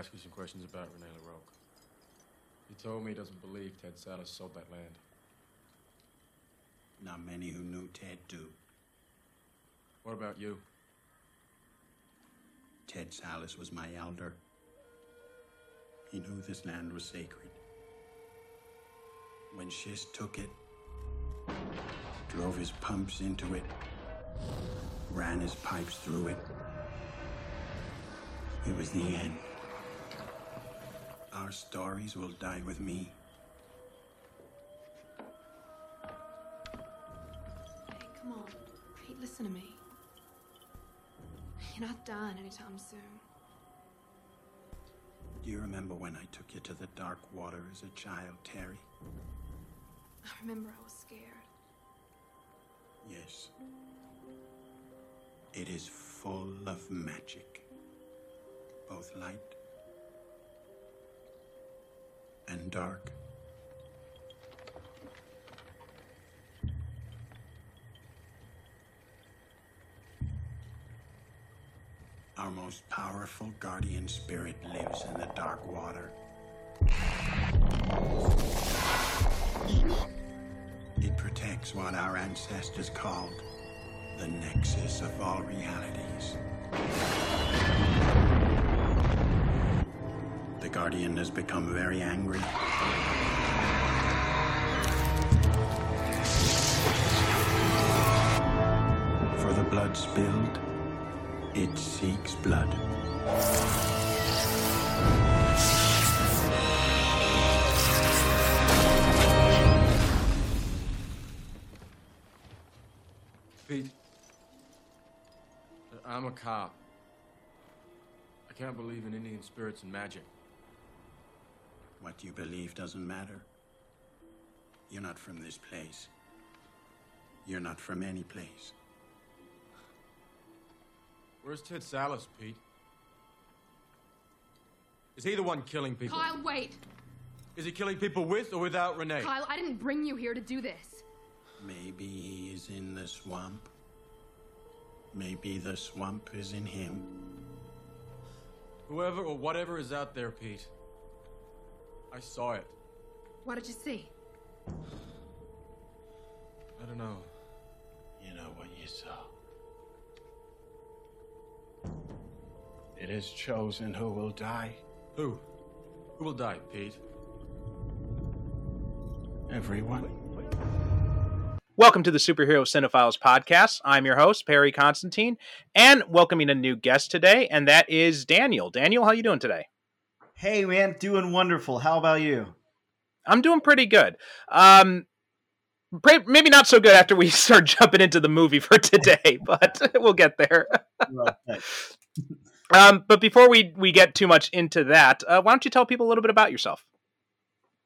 ask you some questions about Rene LaRocque. He told me he doesn't believe Ted Sallis sold that land. Not many who knew Ted do. What about you? Ted Sallis was my elder. He knew this land was sacred. When Schist took it, drove his pumps into it, ran his pipes through it, it was the end. Our stories will die with me. Hey, come on. Pete, listen to me. You're not done anytime soon. Do you remember when I took you to the dark water as a child, Terry? I remember I was scared. Yes. It is full of magic. Both light and dark. Our most powerful guardian spirit lives in the dark water. It protects what our ancestors called the nexus of all realities. The Guardian has become very angry. For the blood spilled, it seeks blood. Pete, I'm a cop. I can't believe in Indian spirits and magic. What you believe doesn't matter. You're not from this place. You're not from any place. Where's Ted Sallis, Pete? Is he the one killing people? Kyle, wait! Is he killing people with or without Renee? Kyle, I didn't bring you here to do this. Maybe he is in the swamp. Maybe the swamp is in him. Whoever or whatever is out there, Pete. I saw it. What did you see? I don't know. You know what you saw. It is chosen who will die. Who? Who will die, Pete? Everyone. Welcome to the Superhero Cinephiles podcast. I'm your host Perry Constantine, and welcoming a new guest today, and that is Daniel. Daniel, how you doing today? Hey man, doing wonderful. How about you? I'm doing pretty good. Um, maybe not so good after we start jumping into the movie for today, but we'll get there. Um, but before we we get too much into that, uh, why don't you tell people a little bit about yourself?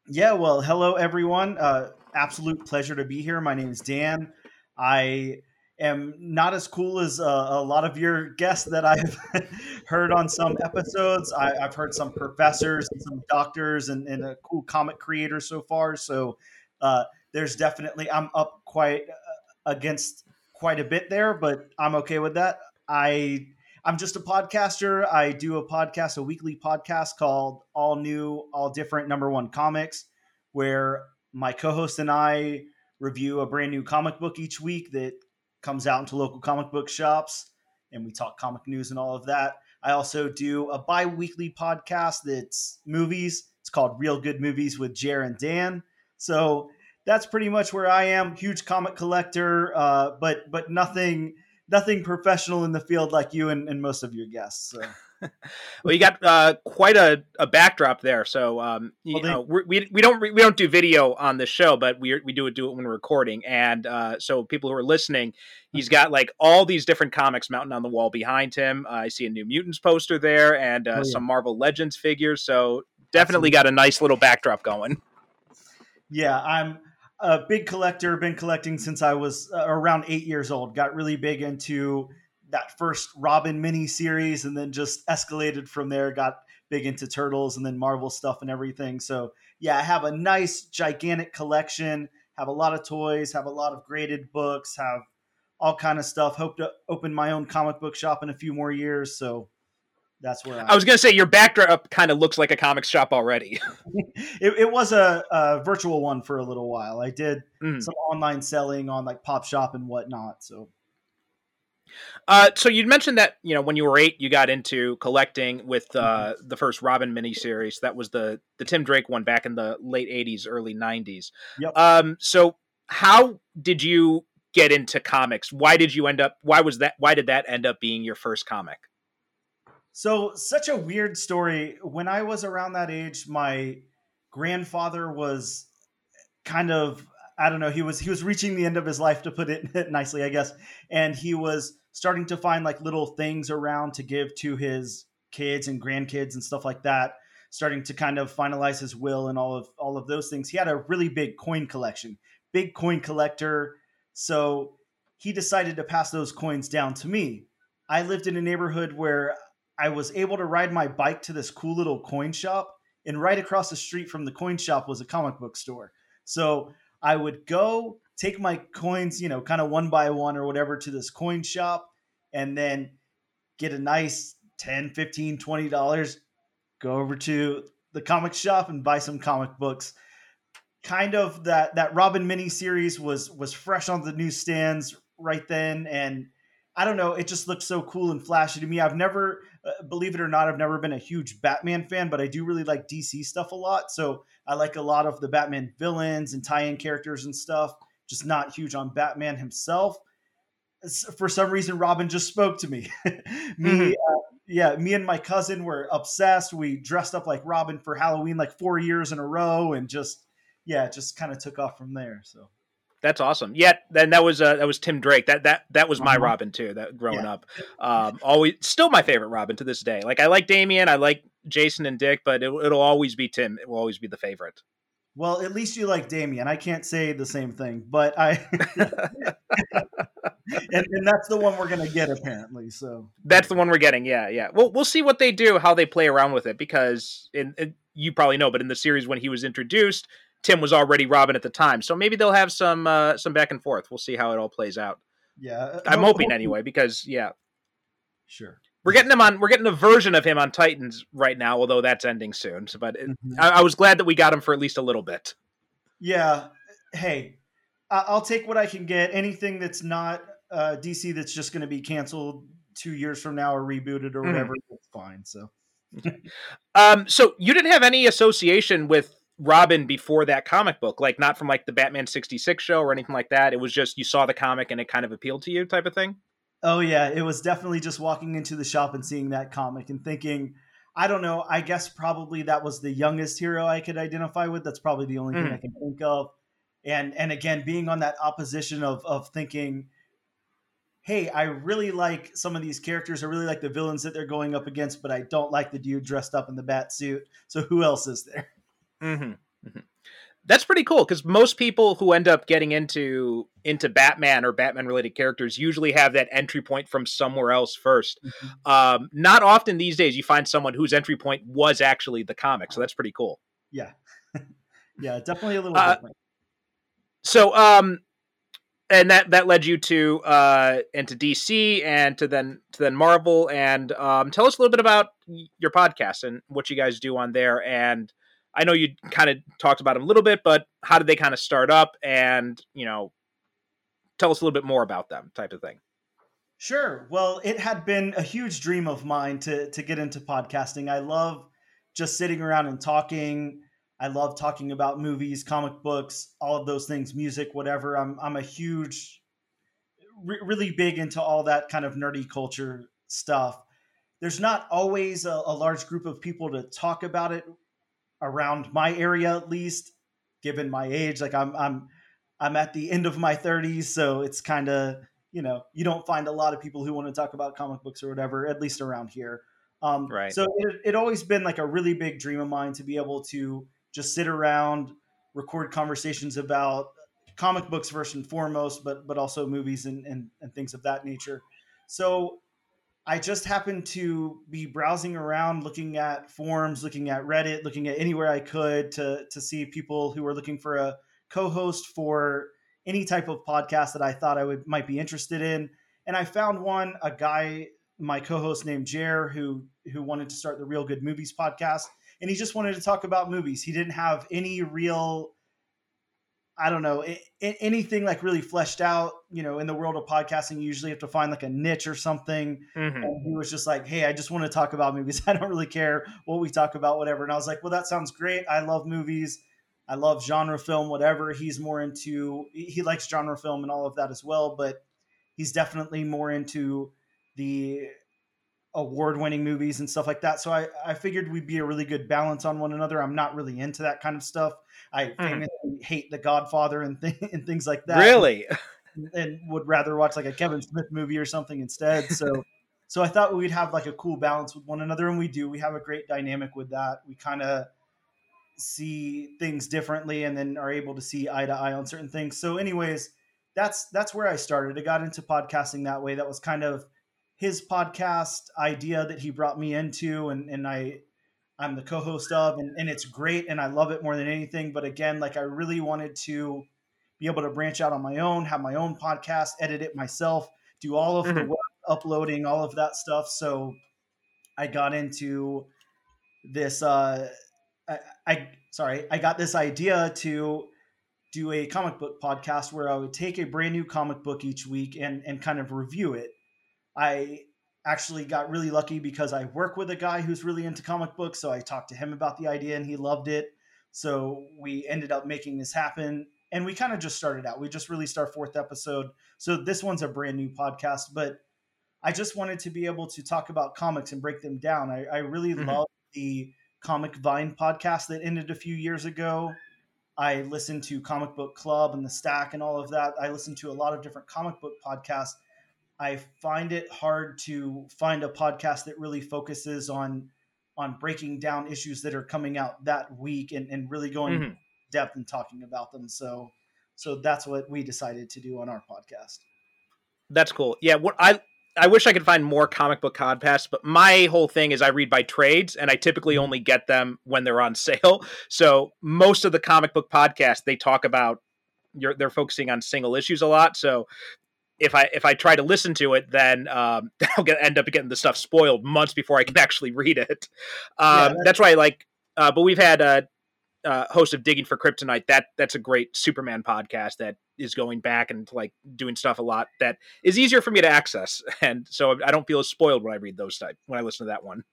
yeah, well, hello everyone. Uh, absolute pleasure to be here. My name is Dan. I am not as cool as uh, a lot of your guests that I've heard on some episodes. I, I've heard some professors and some doctors and, and a cool comic creator so far. So uh, there's definitely I'm up quite uh, against quite a bit there, but I'm okay with that. I I'm just a podcaster. I do a podcast, a weekly podcast called All New, All Different Number One Comics, where my co-host and I review a brand new comic book each week that comes out into local comic book shops, and we talk comic news and all of that. I also do a bi-weekly podcast that's movies. It's called Reel Good Movies with Jer and Dan. So that's pretty much where I am. Huge comic collector, uh, but but nothing nothing professional in the field like you and, and most of your guests. So. Well, you got uh, quite a, a backdrop there. So um, you Well, they- know, we're, we we don't we don't do video on the show, but we we do it do it when we're recording. And uh, so people who are listening, he's got like all these different comics mounted on the wall behind him. Uh, I see a New Mutants poster there, and uh, Oh, yeah. some Marvel Legends figures. So definitely got a nice little backdrop going. Yeah, I'm a big collector. Been collecting since I was uh, around eight years old. Got really big into that first Robin mini series, and then just escalated from there. Got big into Turtles, and then Marvel stuff and everything. So yeah, I have a nice gigantic collection. Have a lot of toys. Have a lot of graded books. Have all kind of stuff. Hope to open my own comic book shop in a few more years. So That's where I. I was gonna say your backdrop kind of looks like a comics shop already. it, it was a, a virtual one for a little while. I did Mm. some online selling on like Pop Shop and whatnot. So Uh, so you mentioned that you know when you were eight, you got into collecting with uh, the first Robin miniseries. That was the the Tim Drake one back in the late '80s, early '90s. Yep. Um, so how did you get into comics? Why did you end up? Why was that? Why did that end up being your first comic? So, such a weird story. When I was around that age, my grandfather was kind of I don't know, he was he was reaching the end of his life to put it nicely, I guess. And he was starting to find like little things around to give to his kids and grandkids and stuff like that, starting to kind of finalize his will and all of all of those things. He had a really big coin collection, big coin collector. So, he decided to pass those coins down to me. I lived in a neighborhood where I was able to ride my bike to this cool little coin shop, and right across the street from the coin shop was a comic book store. So I would go take my coins, you know, kind of one by one or whatever to this coin shop, and then get a nice 10, 15, 20 dollars, go over to the comic shop and buy some comic books. Kind of that that Robin mini series was was fresh on the newsstands right then and I don't know, it just looked so cool and flashy to me. I've never uh, believe it or not, I've never been a huge Batman fan, but I do really like DC stuff a lot. So I like a lot of the Batman villains and tie-in characters and stuff. Just not huge on Batman himself. For some reason, Robin just spoke to me. me, Mhm. uh, yeah, me and my cousin were obsessed. We dressed up like Robin for Halloween like four years in a row, and just yeah, just kind of took off from there. So That's awesome. Yeah, then that was uh, that was Tim Drake. That that that was my Uh-huh. Robin too. That growing Yeah. up, um, always still my favorite Robin to this day. Like I like Damian, I like Jason and Dick, but it, it'll always be Tim. It will always be the favorite. well, at least you like Damian. I can't say the same thing, but I. and, and that's the one we're gonna get apparently. So That's the one we're getting. Yeah, yeah. Well, we'll see what they do, how they play around with it, because in, in you probably know, but in the series when he was introduced, Tim was already Robin at the time. So maybe they'll have some uh, some back and forth. We'll see how it all plays out. yeah, I'm ho- hoping anyway, because yeah, Sure. We're getting him on. We're getting a version of him on Titans right now, although that's ending soon. So, but it, Mhm. I, I was glad that we got him for at least a little bit. Yeah. Hey, I- I'll take what I can get. Anything that's not uh, DC that's just going to be canceled two years from now or rebooted or Mhm. whatever, fine. So Um, so you didn't have any association with Robin before that comic book, like not from like the Batman '66 show or anything like that. It was just you saw the comic and it kind of appealed to you, type of thing. Oh yeah, it was definitely just walking into the shop and seeing that comic and thinking, I don't know, I guess probably that was the youngest hero I could identify with. That's probably the only thing Mm. I can think of. And and again, being on that opposition of of thinking, hey, I really like some of these characters. I really like the villains that they're going up against, but I don't like the dude dressed up in the bat suit. So who else is there? Mm-hmm. That's pretty cool because most people who end up getting into into Batman or Batman related characters usually have that entry point from somewhere else 1st Um, not often these days you find someone whose entry point was actually the comic, so that's pretty cool. Yeah. yeah, definitely a little Uh, different. So, um, and that that led you to uh into DC and to then to then Marvel. And um, tell us a little bit about your podcast and what you guys do on there. And I know you kind of talked about them a little bit, but how did they kind of start up? And you know, tell us a little bit more about them, type of thing. Sure. Well, it had been a huge dream of mine to to get into podcasting. I love just sitting around and talking. I love talking about movies, comic books, all of those things, music, whatever. I'm I'm a huge re- really big into all that kind of nerdy culture stuff. There's not always a, a large group of people to talk about it around my area at least given my age like I'm I'm I'm at the end of my 30s so it's kind of you know you don't find a lot of people who want to talk about comic books or whatever at least around here um, Right. so it, it always been like a really big dream of mine to be able to just sit around record conversations about comic books first and foremost but but also movies and, and, and things of that nature so i just happened to be browsing around looking at forums looking at reddit looking at anywhere i could to to see people who were looking for a co-host for any type of podcast that I thought I would might be interested in. And I found one, a guy my co-host named Jer, who who wanted to start the Reel Good Movies podcast, and he just wanted to talk about movies. He didn't have any real, I don't know, a- a- anything like really fleshed out. You know, in the world of podcasting, you usually have to find like a niche or something. Mhm. And he was just like, "Hey, I just want to talk about movies. I don't really care what we talk about, whatever." And I was like, "Well, that sounds great. I love movies. I love genre film, whatever. He's more into. He likes genre film and all of that as well, but he's definitely more into the award-winning movies and stuff like that. So I I figured we'd be a really good balance on one another. I'm not really into that kind of stuff. I hmm. famously hate The Godfather and, th- and things like that Really? and would rather watch like a Kevin Smith movie or something instead. So so I thought we'd have like a cool balance with one another and we do. We have a great dynamic with that. We kind of see things differently and then are able to see eye to eye on certain things. So anyways, that's that's where I started. I got into podcasting that way. That was kind of his podcast idea that he brought me into and and I I'm the co-host of and, and it's great and I love it more than anything. But again, like I really wanted to be able to branch out on my own, have my own podcast, edit it myself, do all of the Mhm. work, uploading, all of that stuff. So I got into this. Uh, I, I sorry, I got this idea to do a comic book podcast where I would take a brand new comic book each week and and kind of review it. I actually got really lucky because I work with a guy who's really into comic books, so I talked to him about the idea and he loved it. So we ended up making this happen and we kind of just started out. We just released our fourth episode. So this one's a brand new podcast, but I just wanted to be able to talk about comics and break them down. I, I really Mhm. love the Comic Vine podcast that ended a few years ago. I listened to Comic Book Club and The Stack and all of that. I listened to a lot of different comic book podcasts. I find it hard to find a podcast that really focuses on on breaking down issues that are coming out that week and, and really going Mhm. depth and talking about them. So so that's what we decided to do on our podcast. That's cool. Yeah, what I I wish I could find more comic book podcasts, but my whole thing is I read by trades and I typically only get them when they're on sale. So most of the comic book podcasts they talk about you're they're focusing on single issues a lot. So if I if I try to listen to it, then um, I'll get end up getting the stuff spoiled months before I can actually read it. Um, that's- that's why I like. Uh, but we've had a, uh host of Digging for Kryptonite. That that's a great Superman podcast that is going back and like doing stuff a lot that is easier for me to access, and so I don't feel as spoiled when I read those type when I listen to that one.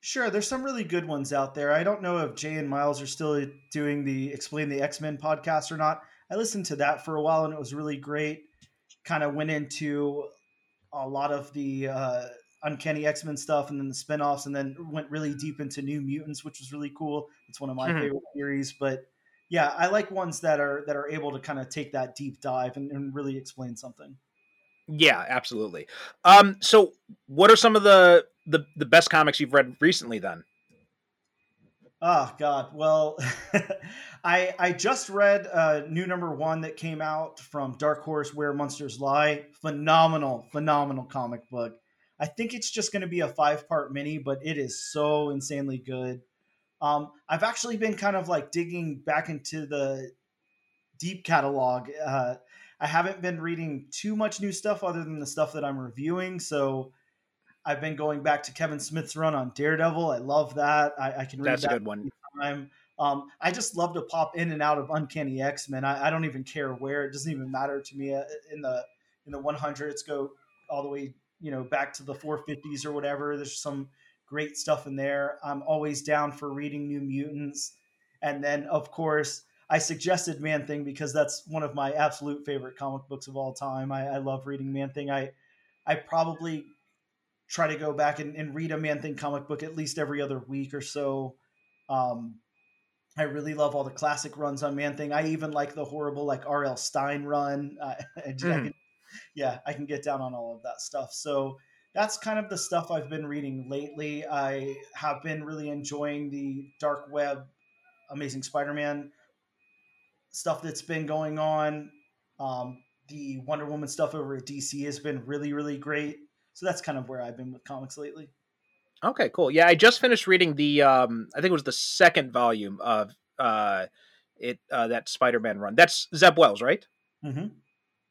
Sure, there's some really good ones out there. I don't know if Jay and Miles are still doing the Explain the X Men podcast or not. I listened to that for a while and it was really great. Kind of went into a lot of the uh, Uncanny X Men stuff and then the spinoffs, and then went really deep into New Mutants, which was really cool. It's one of my Mhm. favorite series. But yeah, I like ones that are that are able to kind of take that deep dive and, and really explain something. Yeah, absolutely. Um, so what are some of the the the best comics you've read recently? Then Oh God. Well, I I just read uh, new number one that came out from Dark Horse, Where Monsters Lie. Phenomenal, phenomenal comic book. I think it's just going to be a five part mini, but it is so insanely good. Um, I've actually been kind of like digging back into the deep catalog. Uh, I haven't been reading too much new stuff other than the stuff that I'm reviewing. So I've been going back to Kevin Smith's run on Daredevil. I love that. I, I can read that's a that good one. time. Um, I just love to pop in and out of Uncanny X Men. I, I don't even care where. It doesn't even matter to me. Uh, In the in the 100s, go all the way, you know, back to the 450s or whatever. There's some great stuff in there. I'm always down for reading New Mutants, and then of course I suggested Man Thing because that's one of my absolute favorite comic books of all time. I, I love reading Man Thing. I I probably try to go back and, and read a Man Thing comic book at least every other week or so. Um, I really love all the classic runs on Man Thing. I even like the horrible like R.L. Stine run. Uh, I, just- I Mhm. can, yeah, I can get down on all of that stuff. So that's kind of the stuff I've been reading lately. I have been really enjoying the dark web, Amazing Spider-Man stuff that's been going on. Um, the Wonder Woman stuff over at DC has been really, really great. So that's kind of where I've been with comics lately. Okay, cool. Yeah, I just finished reading the um I think it was the second volume of uh it uh that Spider-Man run. That's Zeb Wells, right? Mm-hmm.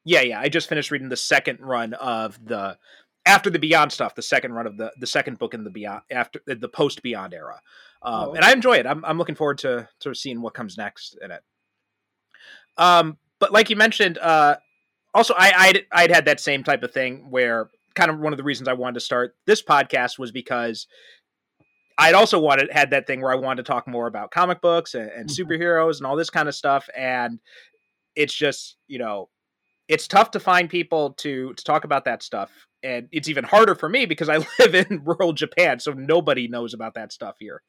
Yeah, yeah. I just finished reading the second run of the after the Beyond stuff, the second run of the the second book in the Beyond after the post Beyond era, um, Oh, and I enjoy it. I'm I'm looking forward to to seeing what comes next in it. Um, but like you mentioned, uh, also I I'd, I'd had that same type of thing where kind of one of the reasons I wanted to start this podcast was because I'd also wanted had that thing where I wanted to talk more about comic books and, and Mhm. superheroes and all this kind of stuff, and it's just you know it's tough to find people to to talk about that stuff and it's even harder for me because i live in rural japan so nobody knows about that stuff here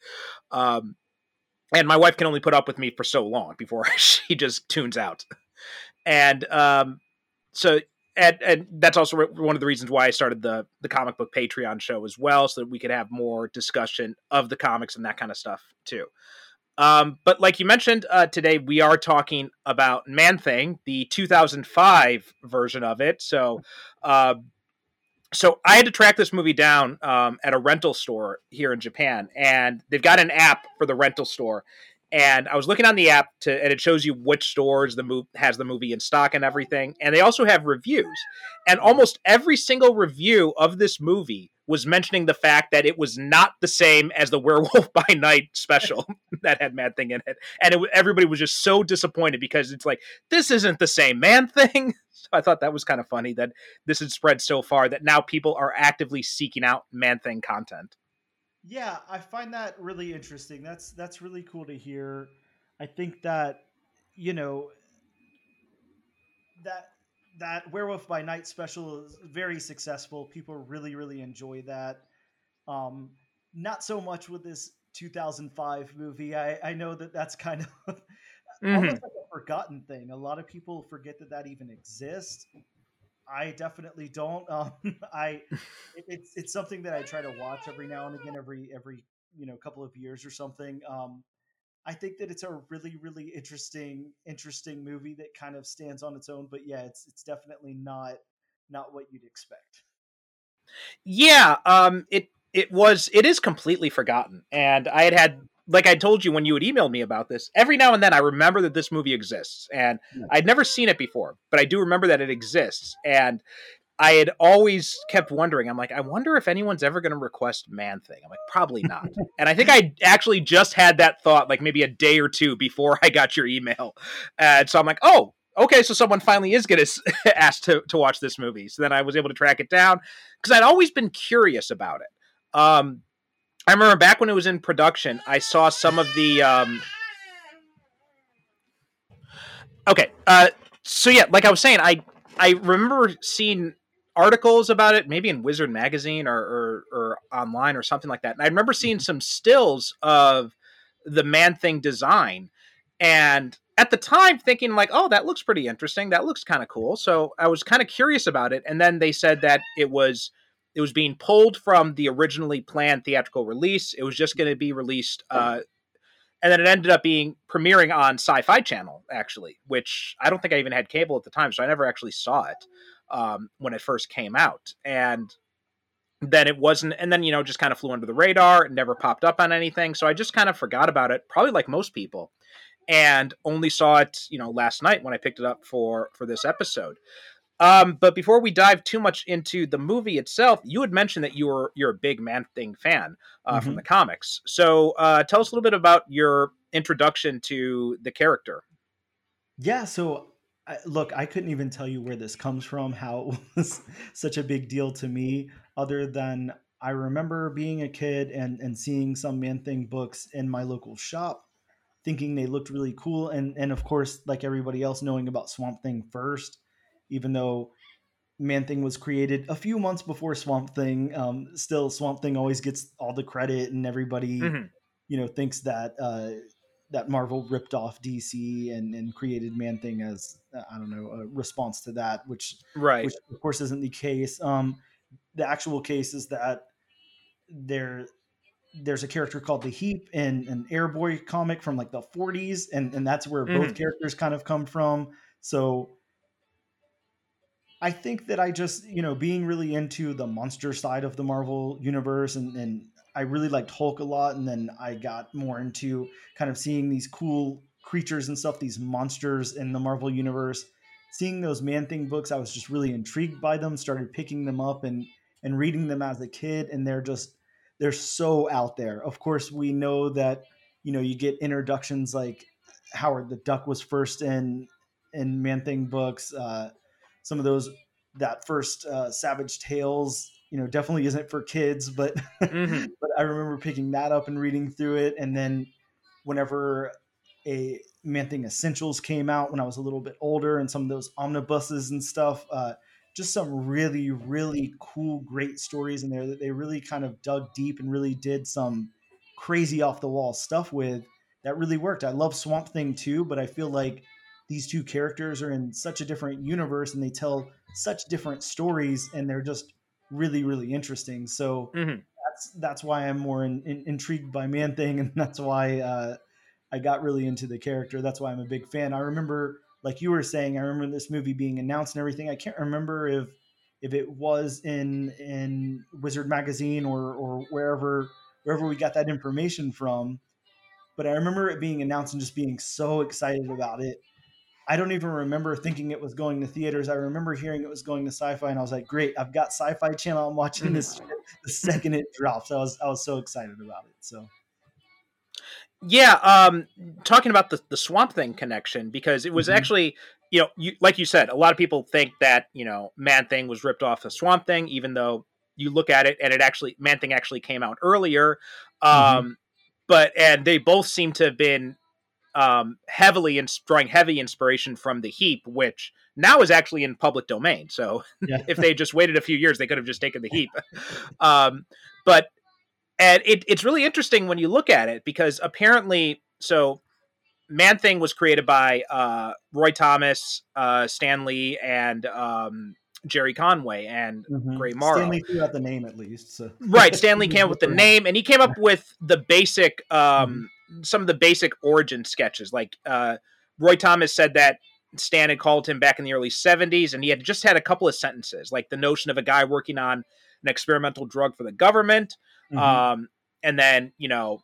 um and my wife can only put up with me for so long before she just tunes out and um so and, and that's also one of the reasons why I started the the comic book Patreon show as well, so that we could have more discussion of the comics and that kind of stuff too. Um, but like you mentioned uh, today, we are talking about Man Thing, the 2005 version of it. So, uh, so I had to track this movie down um, at a rental store here in Japan, and they've got an app for the rental store. And I was looking on the app to, and it shows you which stores the move has the movie in stock and everything. And they also have reviews, and almost every single review of this movie was mentioning the fact that it was not the same as the Werewolf by Night special that had Man Thing in it, and it, everybody was just so disappointed because it's like this isn't the same Man Thing. So I thought that was kind of funny that this had spread so far that now people are actively seeking out Man Thing content. Yeah, I find that really interesting. That's that's really cool to hear. I think that you know that that Werewolf by Night special is very successful. People really really enjoy that. Um, not so much with this 2005 movie. I I know that that's kind of Mhm. almost like a forgotten thing. A lot of people forget that that even exists. I definitely don't. Um, I it's it's something that I try to watch every now and again, every every you know couple of years or something. Um, I think that it's a really really interesting interesting movie that kind of stands on its own. But yeah, it's it's definitely not not what you'd expect. Yeah, um, it it was it is completely forgotten, and I had had like I told you when you had emailed me about this. Every now and then, I remember that this movie exists, and Yeah. I'd never seen it before, but I do remember that it exists, and I had always kept wondering. I'm like, I wonder if anyone's ever going to request Man Thing. I'm like, probably not. and I think I actually just had that thought, like maybe a day or two before I got your email, and so I'm like, oh. Okay, so someone finally is going to ask to, to watch this movie. So then I was able to track it down because I'd always been curious about it. Um, I remember back when it was in production, I saw some of the. Um... Okay, uh, so yeah, like I was saying, I I remember seeing articles about it, maybe in Wizard magazine or, or or online or something like that. And I remember seeing some stills of the Man Thing design, and at the time thinking like, oh, that looks pretty interesting. That looks kind of cool. So I was kind of curious about it, and then they said that it was it was being pulled from the originally planned theatrical release. It was just going to be released, uh, and then it ended up being premiering on Sci-Fi Channel, actually, which I don't think I even had cable at the time, so I never actually saw it um, when it first came out. And then it wasn't, and then you know just kind of flew under the radar. It never popped up on anything, so I just kind of forgot about it, probably like most people, and only saw it you know last night when I picked it up for for this episode. Um, but before we dive too much into the movie itself, you had mentioned that you were you're a big Man Thing fan uh, from Mhm. the comics. So uh, tell us a little bit about your introduction to the character. Yeah, so I, look, I couldn't even tell you where this comes from, how it was such a big deal to me, other than I remember being a kid and, and seeing some Man Thing books in my local shop, thinking they looked really cool. And, and of course, like everybody else, knowing about Swamp Thing first, even though Man Thing was created a few months before Swamp Thing. Um, still, Swamp Thing always gets all the credit, and everybody Mhm. you know thinks that uh, that Marvel ripped off DC and, and created Man Thing as uh, I don't know a response to that, which Right. which of course isn't the case. Um, the actual case is that there there's a character called the Heap in an Airboy comic from like the 40s, and and that's where both Mhm. characters kind of come from. So I think that I just, you know, being really into the monster side of the Marvel universe and, and I really liked Hulk a lot. And then I got more into kind of seeing these cool creatures and stuff, these monsters in the Marvel universe. Seeing those Man Thing books, I was just really intrigued by them, started picking them up and and reading them as a kid, and they're just they're so out there. Of course, we know that you know you get introductions like Howard the Duck was first in in Man Thing books. Uh, some of those that first uh, Savage Tales, you know, definitely isn't for kids, but Mhm. but I remember picking that up and reading through it, and then whenever a Man Thing Essentials came out when I was a little bit older, and some of those omnibuses and stuff. Uh, just some really, really cool, great stories in there that they really kind of dug deep and really did some crazy off the wall stuff with that really worked. I love Swamp Thing too, but I feel like these two characters are in such a different universe and they tell such different stories and they're just really, really interesting. So Mhm. that's that's why I'm more in, in, intrigued by Man Thing, and that's why uh, I got really into the character. That's why I'm a big fan. I remember, like you were saying, I remember this movie being announced and everything. I can't remember if if it was in in Wizard magazine or or wherever wherever we got that information from. But I remember it being announced and just being so excited about it. I don't even remember thinking it was going to theaters. I remember hearing it was going to sci-fi, and I was like, "Great! I've got Sci-Fi Channel. I'm watching this the second it drops." I was I was so excited about it. So Yeah, um, talking about the, the Swamp Thing connection because it was Mhm. actually, you know, you, like you said, a lot of people think that you know Man Thing was ripped off the Swamp Thing, even though you look at it and it actually Man Thing actually came out earlier. Um, But and they both seem to have been um, heavily drawing heavy inspiration from the Heap, which now is actually in public domain. So yeah, if they had just waited a few years, they could have just taken the heap. um, but and it, it's really interesting when you look at it because apparently, so Man Thing was created by uh, Roy Thomas, uh, Stan Lee, and um, Jerry Conway, and Mhm. Gray Morrow. Stan Lee threw out the name at least. So right stan lee came up with the name and he came up with the basic um some of the basic origin sketches like uh roy thomas said that stan had called him back in the early 70s and he had just had a couple of sentences like the notion of a guy working on an experimental drug for the government Mhm. um and then you know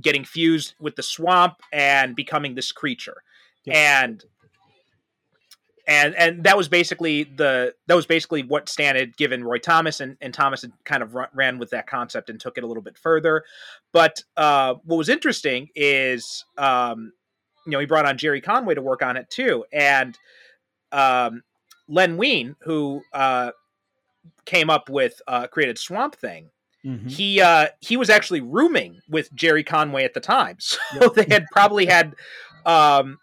getting fused with the swamp and becoming this creature Yep. and and and that was basically the that was basically what Stan had given Roy Thomas, and, and Thomas had kind of run, ran with that concept and took it a little bit further. But uh, what was interesting is, um, you know, he brought on Jerry Conway to work on it too, and um, Len Wein, who uh, came up with uh, created Swamp Thing. Mhm. He uh, he was actually rooming with Jerry Conway at the time, so Yep. they had probably had um,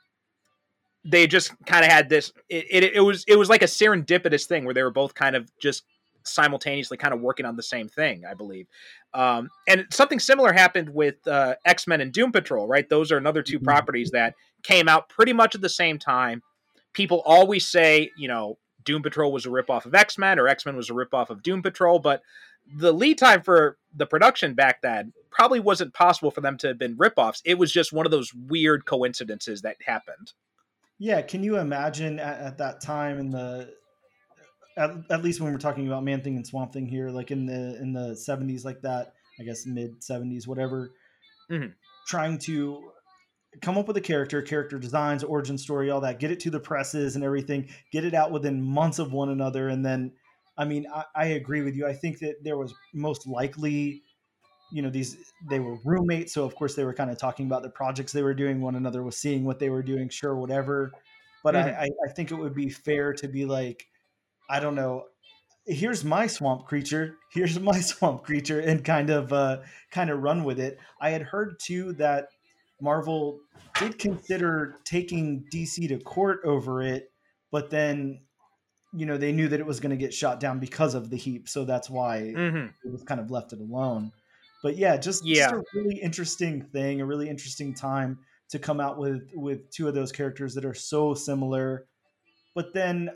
they just kind of had this it, it, it was it was like a serendipitous thing where they were both kind of just simultaneously kind of working on the same thing i believe. Um, and something similar happened with uh, x-men and doom patrol right? Those are another 2 Mhm. properties that came out pretty much at the same time. People always say you know doom patrol was a ripoff of x-men or x-men was a ripoff of doom patrol but the lead time for the production back then probably wasn't possible for them to have been ripoffs. It was just one of those weird coincidences that happened Yeah, can you imagine at, at that time in the at, at least when we're talking about Man Thing and Swamp Thing here, like in the in the seventies, like that, I guess mid seventies, whatever, Mhm. trying to come up with a character, character designs, origin story, all that, get it to the presses and everything, get it out within months of one another, and then, I mean, I, I agree with you. I think that there was most likely you know these they were roommates so of course they were kind of talking about the projects they were doing one another was seeing what they were doing sure whatever but Mhm. I, I i think it would be fair to be like i don't know here's my swamp creature here's my swamp creature and kind of uh kind of run with it i had heard too that marvel did consider taking dc to court over it but then you know they knew that it was going to get shot down because of the heap so that's why mm-hmm. it was kind of left it alone. But yeah, just, Yeah. just a really interesting thing, a really interesting time to come out with with two of those characters that are so similar, but then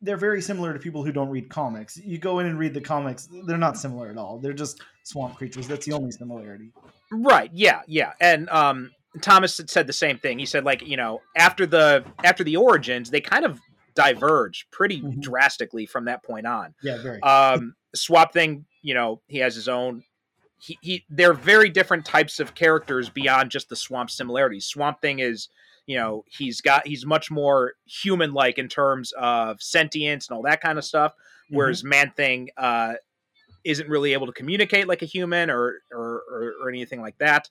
they're very similar to people who don't read comics. You go in and read the comics; they're not similar at all. They're just swamp creatures. That's the only similarity. Right. Yeah. Yeah. And um, Thomas had said the same thing. He said, like, you know, after the after the origins, they kind of diverge pretty Mhm. drastically from that point on. Yeah, very. Um, Swamp Thing, you know, he has his own. He, he they're very different types of characters beyond just the swamp similarities. Swamp Thing is, you know, he's got he's much more human like in terms of sentience and all that kind of stuff. whereas Man Thing uh, isn't really able to communicate like a human or or, or, or anything like that.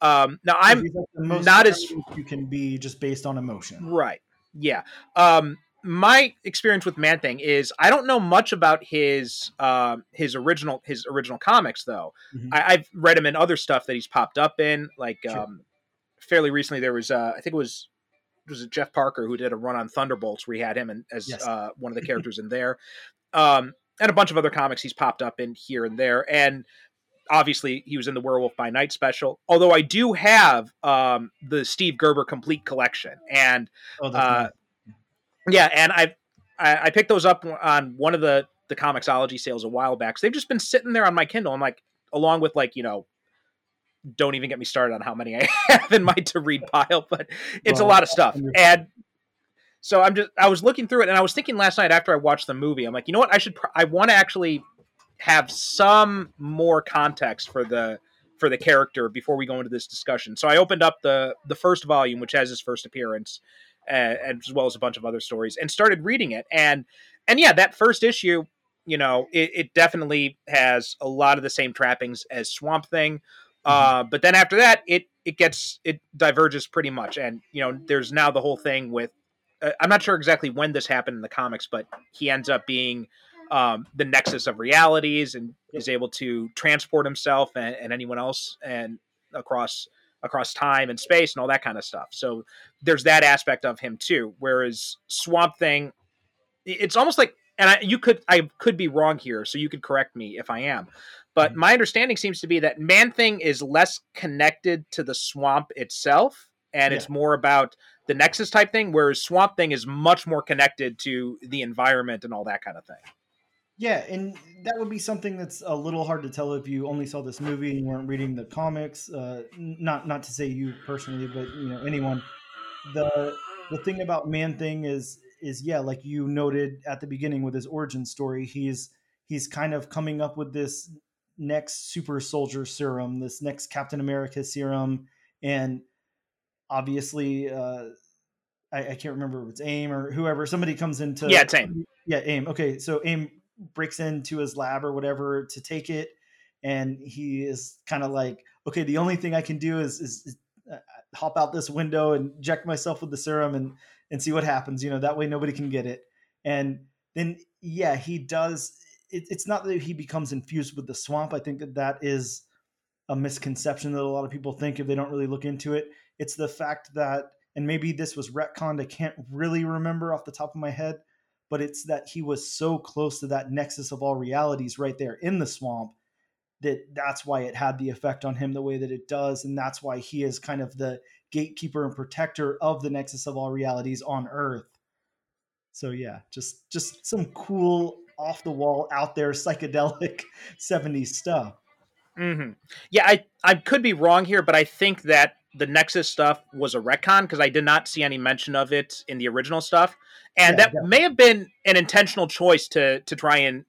Um, now I'm like the most not as- you can be just based on emotion. Right. Yeah. Um my experience with Man Thing is I don't know much about his um his original his original comics though. Mhm. I, I've read him in other stuff that he's popped up in. Like Sure. um fairly recently there was uh I think it was it was it Jeff Parker who did a run on Thunderbolts where he had him in, as Yes. uh, one of the characters in there. Um and a bunch of other comics he's popped up in here and there. And obviously he was in the Werewolf by Night special. Although I do have um the Steve Gerber complete collection. And Oh, uh. Yeah, and I, I I picked those up on one of the the Comixology sales a while back. So they've just been sitting there on my Kindle. I'm like, along with like you know, don't even get me started on how many I have in my to read pile, but it's a lot of stuff. And so I'm just I was looking through it, and I was thinking last night after I watched the movie, I'm like, you know what, I should pr- I want to actually have some more context for the for the character before we go into this discussion. So I opened up the the first volume, which has his first appearance, as well as a bunch of other stories, and started reading it. And and yeah, that first issue, you know, it, it definitely has a lot of the same trappings as Swamp Thing. Uh, but then after that, it it gets it diverges pretty much, and you know, there's now the whole thing with. Uh, I'm not sure exactly when this happened in the comics, but he ends up being um, the nexus of realities and is able to transport himself and, and anyone else and across across time and space and all that kind of stuff. So there's that aspect of him too. Whereas Swamp Thing, it's almost like, and I, you could I could be wrong here, so you could correct me if I am. But Mhm. my understanding seems to be that Man Thing is less connected to the swamp itself, and it's more about the Nexus type thing, whereas Swamp Thing is much more connected to the environment and all that kind of thing. Yeah, and that would be something that's a little hard to tell if you only saw this movie and weren't reading the comics. Uh, not not to say you personally, but you know anyone. The the thing about Man Thing is is yeah, like you noted at the beginning with his origin story, he's he's kind of coming up with this next super soldier serum, this next Captain America serum, and obviously uh, I, I can't remember if it's AIM or whoever. Somebody comes into Yeah, it's AIM. Yeah, AIM. Okay, so AIM breaks into his lab or whatever to take it, and he is kind of like, okay, the only thing I can do is, is, is uh, hop out this window and inject myself with the serum and and see what happens. You know, that way nobody can get it. And then yeah, he does. It, it's not that he becomes infused with the swamp. I think that that is a misconception that a lot of people think if they don't really look into it. It's the fact that, and maybe this was retconned. I can't really remember off the top of my head, but it's that he was so close to that nexus of all realities right there in the swamp that that's why it had the effect on him the way that it does and that's why he is kind of the gatekeeper and protector of the nexus of all realities on earth. So yeah just just some cool off the wall out there psychedelic 70s stuff. Hmm Yeah, I I could be wrong here, but I think that the Nexus stuff was a retcon because I did not see any mention of it in the original stuff, and Yeah, that may have been an intentional choice to to try and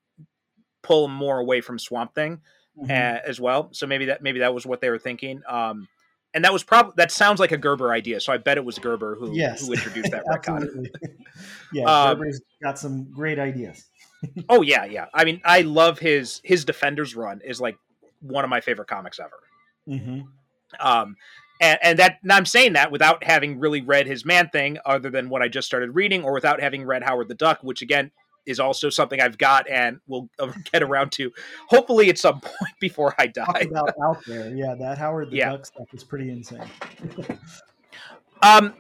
pull more away from Swamp Thing Mhm. uh, as well. So maybe that maybe that was what they were thinking. Um, and that was probably that sounds like a Gerber idea. So I bet it was Gerber who yes who introduced that retcon. yeah Uh, Gerber's got some great ideas Oh yeah, yeah. I mean, I love his his Defenders run is like one of my favorite comics ever. hmm Um, and, and that and I'm saying that without having really read his man thing, other than what I just started reading, or without having read Howard the Duck, which again is also something I've got and will get around to, hopefully at some point before I talk die. about out there yeah that howard the Yeah. duck stuff is pretty insane Um,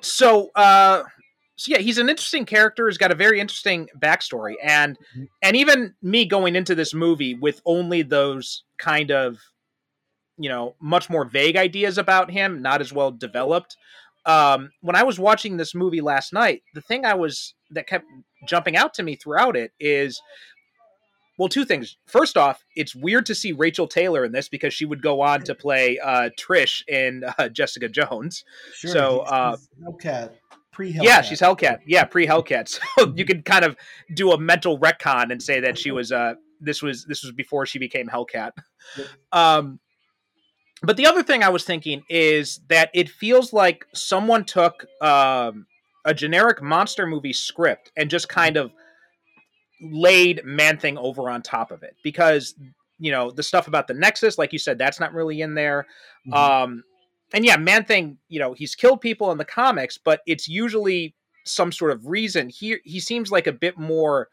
so uh, so yeah, he's an interesting character. He's got a very interesting backstory, and Mhm. and even me going into this movie with only those kind of you know much more vague ideas about him, not as well developed. Um, when I was watching this movie last night, the thing I was that kept jumping out to me throughout it is well, two things. First off, it's weird to see Rachael Taylor in this because she would go on to play uh, Trish in uh, Jessica Jones. Sure. So, uh, Hellcat, pre Hellcat. Yeah, she's Hellcat. Yeah, pre Hellcat. So you could kind of do a mental retcon and say that she was uh this was this was before she became Hellcat. Um but the other thing I was thinking is that it feels like someone took um a generic monster movie script and just kind of laid Man Thing over on top of it because you know the stuff about the Nexus, like you said, that's not really in there. Mhm. Um, and yeah, Man Thing, you know, he's killed people in the comics, but it's usually some sort of reason. He he seems like a bit more,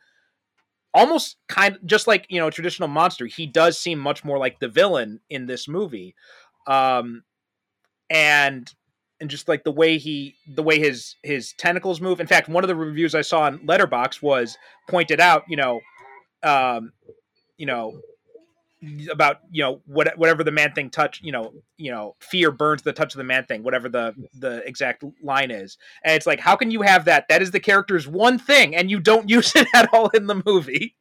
almost kind of just like you know, traditional monster. He does seem much more like the villain in this movie, um, and and just like the way he the way his his tentacles move. In fact, one of the reviews I saw on Letterboxd was pointed out, you know, um, you know about you know what whatever the man thing touch you know you know fear burns the touch of the man thing whatever the the exact line is. And it's like how can you have that? That is the character's one thing and you don't use it at all in the movie.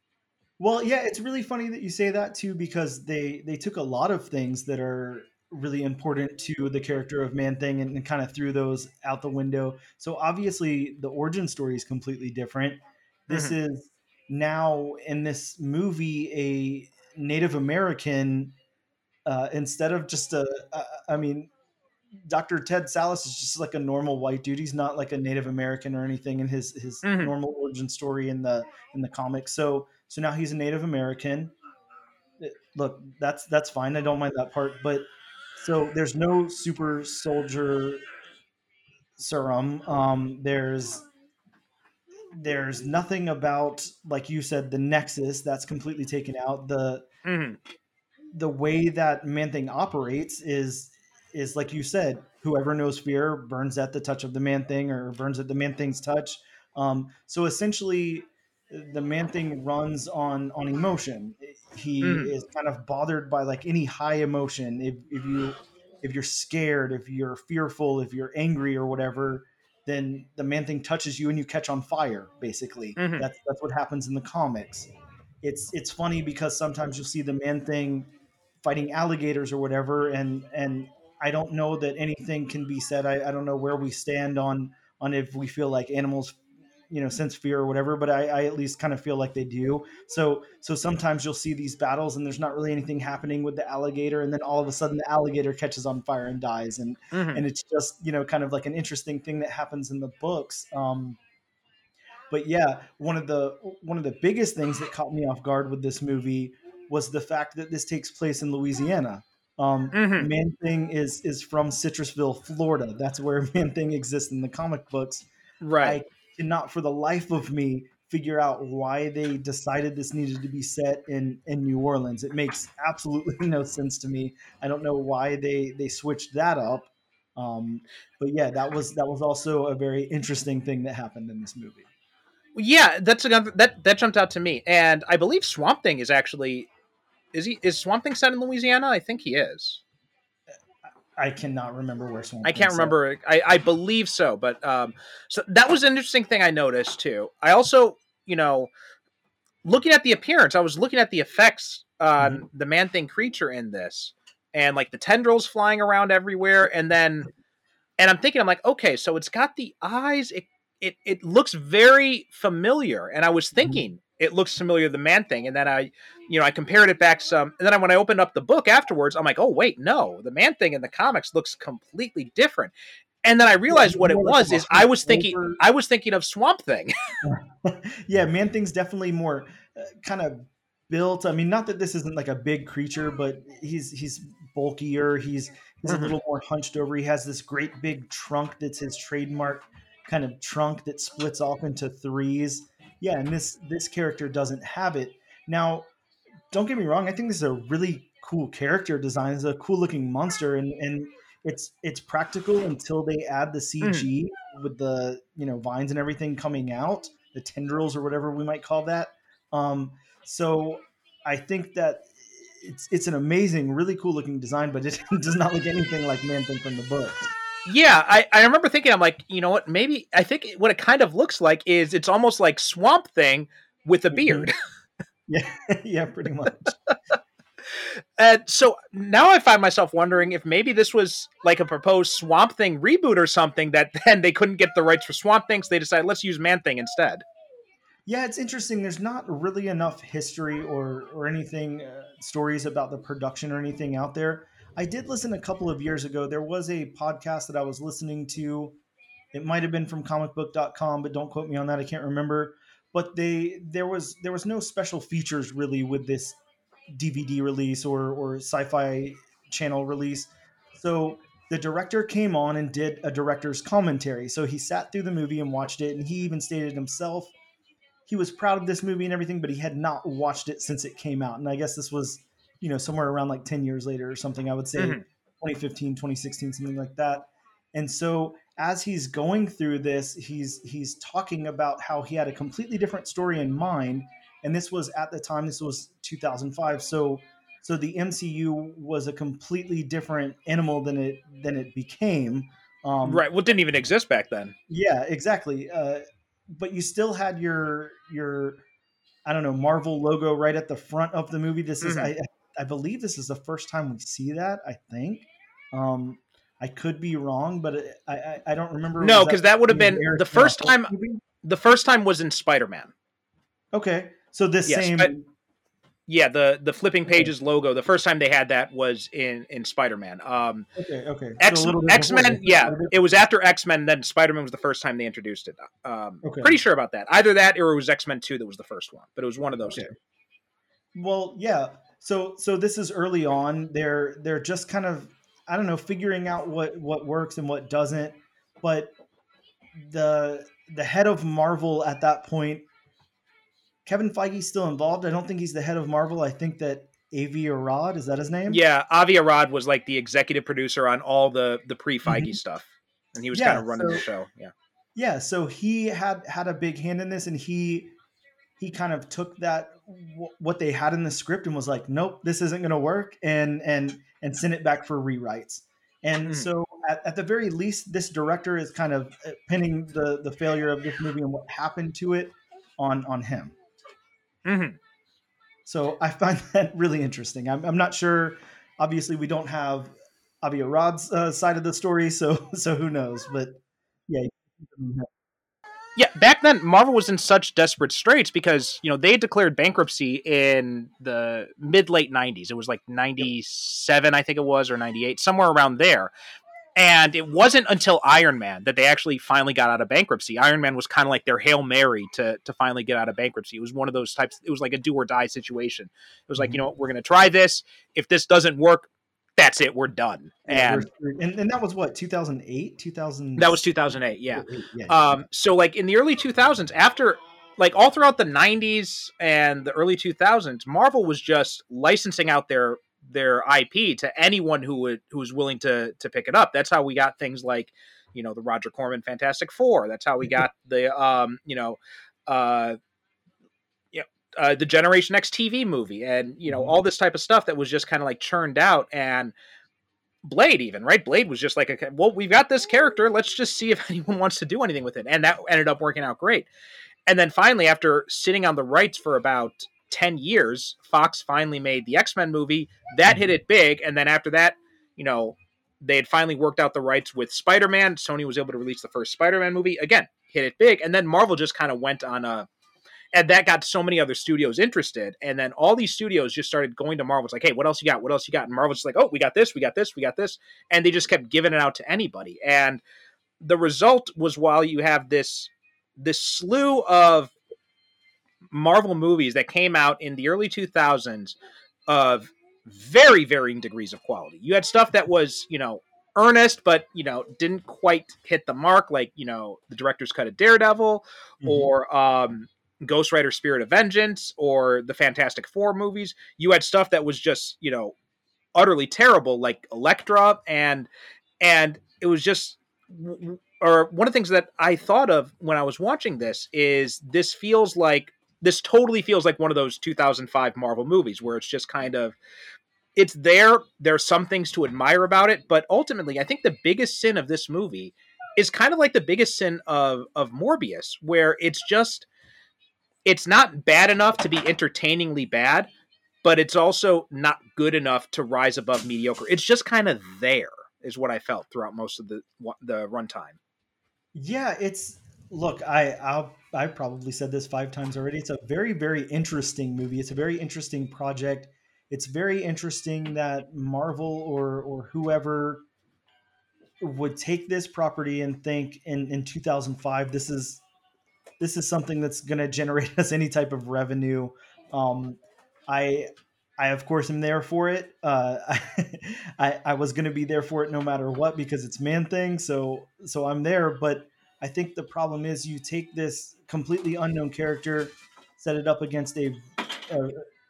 Well, yeah, it's really funny that you say that too because they they took a lot of things that are really important to the character of Man Thing and, and kind of threw those out the window. So obviously the origin story is completely different. This mm-hmm. is now in this movie a Native American uh, instead of just a, I mean Dr. Ted Sallis is just like a normal white dude. He's not like a Native American or anything in his his Mhm. normal origin story in the in the comics. So so now he's a Native American. It- Look, that's that's fine. I don't mind that part. But so there's no super soldier serum. Um, there's there's nothing about like you said the Nexus that's completely taken out. The Mhm. the way that Man Thing operates is is like you said, whoever knows fear burns at the touch of the Man Thing or burns at the Man Thing's touch. Um, so essentially, the Man Thing runs on on emotion. He Mhm. is kind of bothered by like any high emotion. If if you if you're scared, if you're fearful, if you're angry or whatever, then the Man Thing touches you and you catch on fire. Basically, Mhm. that's that's what happens in the comics it's it's funny because sometimes you'll see the man thing fighting alligators or whatever and and i don't know that anything can be said i, I don't know where we stand on on if we feel like animals you know sense fear or whatever but I, I at least kind of feel like they do. So so sometimes you'll see these battles and there's not really anything happening with the alligator and then all of a sudden the alligator catches on fire and dies and Mhm. and it's just you know kind of like an interesting thing that happens in the books um but yeah one of the one of the biggest things that caught me off guard with this movie was the fact that this takes place in louisiana. Um Mhm. man thing is is from citrusville florida. That's where man thing exists in the comic books. Right. I cannot for the life of me figure out why they decided this needed to be set in in new orleans. It makes absolutely no sense to me. I don't know why they they switched that up. Um but yeah that was that was also a very interesting thing that happened in this movie. Yeah that's another that that jumped out to me. And i believe swamp thing is actually is he is swamp thing set in louisiana? I think he is i cannot remember where Swamp I can't remember. I, I believe so, but um, so that was an interesting thing I noticed too. I also, you know, looking at the appearance, I was looking at the effects on Mm-hmm. the man thing creature in this, and like the tendrils flying around everywhere, and then, and I'm thinking, I'm like, okay, so it's got the eyes. It it it looks very familiar, and I was Mm-hmm. thinking. It looks familiar to the man thing, and then I, you know, I compared it back some, and then I, when I opened up the book afterwards, I'm like, oh wait, no, the man thing in the comics looks completely different. And then I realized what it was is I was thinking over- I was thinking of Swamp Thing. yeah, Man Thing's definitely more uh, kind of built. I mean, not that this isn't like a big creature, but he's he's bulkier. He's he's Mhm. a little more hunched over. He has this great big trunk that's his trademark kind of trunk that splits off into threes. Yeah, and this this character doesn't have it. Now, don't get me wrong. I think this is a really cool character design. It's a cool looking monster, and and it's it's practical until they add the CG with the you know vines and everything coming out, the tendrils or whatever we might call that. Um, so I think that it's it's an amazing, really cool looking design, but it does not look anything like Man Thing from the book. Yeah, I, I remember thinking I'm like, you know what? Maybe I think what it kind of looks like is it's almost like Swamp Thing with a Mhm. beard. Yeah, yeah, pretty much. And so now I find myself wondering if maybe this was like a proposed Swamp Thing reboot or something that then they couldn't get the rights for Swamp Thing, so they decided let's use Man Thing instead. Yeah, it's interesting. There's not really enough history or or anything uh, stories about the production or anything out there. I did listen a couple of years ago. There was a podcast that I was listening to. It might have been from comicbook.com, but don't quote me on that. I can't remember. but they there was there was no special features really with this DVD release or or Sci-Fi Channel release. So the director came on and did a director's commentary. So he sat through the movie and watched it, and he even stated himself he was proud of this movie and everything, but he had not watched it since it came out. And I guess this was, you know, somewhere around like 10 years later or something, I would say Mhm. 2015, 2016, something like that. And so as he's going through this, he's he's talking about how he had a completely different story in mind. And this was at the time, this was 2005. So so the MCU was a completely different animal than it than it became. Um, right. Well, it didn't even exist back then. yeah, exactly. Uh, but you still had your your I don't know Marvel logo right at the front of the movie. This is Mhm. I I believe this is the first time we see that. I think. Um, I could be wrong, but it, I, I I don't remember. No, because that would have been the first time- movie? The first time was in Spider Man. Okay, so this Yes, same. Yeah, the the flipping pages logo. The first time they had that was in in Spider Man. Um, okay, okay. So X bit X Men. Yeah, it was after X Men. Then Spider Man was the first time they introduced it. Um, Okay. pretty sure about that. Either that or it was X Men Two that was the first one. But it was one of those Okay. two. Well, yeah. So so this is early on. They're they're just kind of I don't know figuring out what what works and what doesn't. But the the head of Marvel at that point, Kevin Feige's still involved. I don't think he's the head of Marvel. I think that Avi Arad is that his name? Yeah, Avi Arad was like the executive producer on all the the pre Feige stuff, and he was Mm-hmm. Yeah, kind of running the show. Yeah. yeah so he had had a big hand in this and he he kind of took that wh- what they had in the script and was like nope this isn't going to work and and and sent it back for rewrites. And Mhm. so at, at the very least this director is kind of uh, pinning the the failure of this movie and what happened to it on on him. Hmm so i find that really interesting. I'm, I'm not sure obviously we don't have Avi Arad's uh, side of the story so so who knows but yeah Yeah, back then Marvel was in such desperate straits because you know they declared bankruptcy in the mid late '90s. It was like '97, I think it was, or '98, somewhere around there. And it wasn't until Iron Man that they actually finally got out of bankruptcy. Iron Man was kind of like their hail mary to to finally get out of bankruptcy. It was one of those types. It was like a do or die situation. It was like Mhm. you know what, we're going to try this. If this doesn't work, that's it. We're done. And and, and that was what 2008 2000 that was 2008. Yeah. yeah Um, so like in the early 2000s, after like all throughout the 90s and the early 2000s, Marvel was just licensing out their their IP to anyone who would who was willing to to pick it up. That's how we got things like you know the Roger Corman Fantastic Four. That's how we got the um you know uh you know, uh, the Generation X TV movie, and you know Mhm. all this type of stuff that was just kind of like churned out and. Blade, even right? Blade was just like, a, well, we've got this character. Let's just see if anyone wants to do anything with it, and that ended up working out great. And then finally, after sitting on the rights for about ten years, Fox finally made the X Men movie. That hit it big, and then after that, you know, they had finally worked out the rights with Spider Man. Sony was able to release the first Spider Man movie. Again, hit it big, and then Marvel just kind of went on a and that got so many other studios interested and then all these studios just started going to marvel. It's like hey what else you got? What else you got? And marvel's just like oh we got this we got this we got this and they just kept giving it out to anybody. And the result was while you have this this slew of marvel movies that came out in the early 2000s of very varying degrees of quality. You had stuff that was you know earnest but you know didn't quite hit the mark like you know the director's cut of daredevil Mhm. or um Ghost Rider Spirit of Vengeance or the Fantastic Four movies. You had stuff that was just, you know, utterly terrible like Elektra and and it was just or one of the things that I thought of when I was watching this is this feels like this totally feels like one of those 2005 Marvel movies where it's just kind of it's there there's some things to admire about it but ultimately I think the biggest sin of this movie is kind of like the biggest sin of of Morbius where it's just it's not bad enough to be entertainingly bad, but it's also not good enough to rise above mediocre. It's just kind of there, is what I felt throughout most of the the runtime. yeah it's look i I'll, i probably said this five times already it's a very very interesting movie it's a very interesting project it's very interesting that marvel or or whoever would take this property and think in in 2005 this is this is something that's going to generate us any type of revenue. Um, I I of course am there for it. Uh, I I was going to be there for it no matter what because it's man thing. So so I'm there. But I think the problem is you take this completely unknown character, set it up against a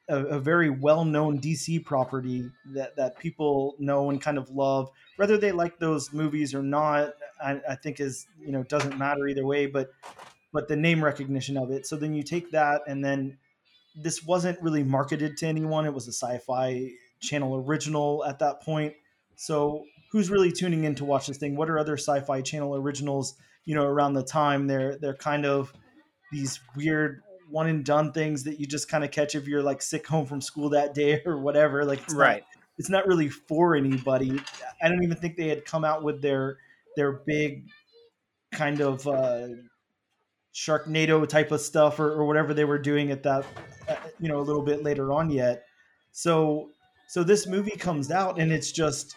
a, a very well known DC property that that people know and kind of love, whether they like those movies or not. I, I think is you know doesn't matter either way. But but the name recognition of it. So then you take that and then this wasn't really marketed to anyone. It was a sci-fi channel original at that point. So who's really tuning in to watch this thing? What are other sci-fi channel originals? You know, around the time they're they're kind of these weird one and done things that you just kind of catch if you're like sick home from school that day or whatever. Like it's right. Not, it's not really for anybody. I don't even think they had come out with their their big kind of uh, Sharknado type of stuff or, or whatever they were doing at that, uh, you know, a little bit later on yet. So, so this movie comes out and it's just,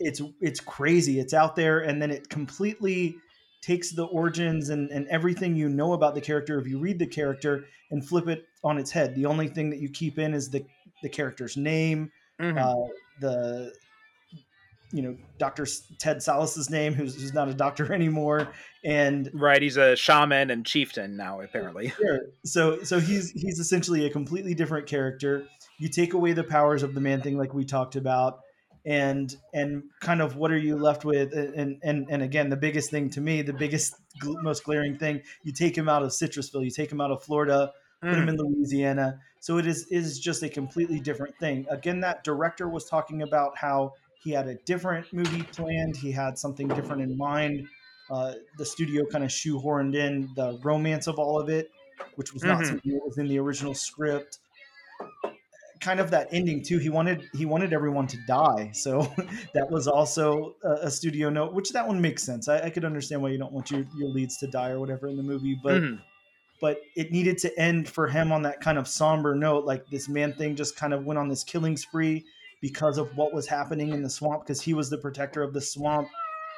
it's it's crazy. It's out there, and then it completely takes the origins and, and everything you know about the character if you read the character and flip it on its head. The only thing that you keep in is the the character's name, Mhm. uh, the you know Dr. Ted Sallis's name, who's, who's not a doctor anymore, and right. He's a shaman and chieftain now, apparently. Sure. So so he's he's essentially a completely different character. You take away the powers of the man thing, like we talked about, and and kind of what are you left with? And and and again, the biggest thing to me, the biggest most glaring thing, you take him out of Citrusville, you take him out of Florida, put him Mm. in Louisiana. So it is is just a completely different thing. Again, that director was talking about how he had a different movie planned. He had something different in mind. Uh, the studio kind of shoehorned in the romance of all of it, which was not Mhm. something that was in the original script. Kind of that ending too. He wanted he wanted everyone to die, so that was also a, a studio note. Which that one makes sense. I, I could understand why you don't want your, your leads to die or whatever in the movie, but Mhm. but it needed to end for him on that kind of somber note. Like this man thing just kind of went on this killing spree because of what was happening in the swamp because he was the protector of the swamp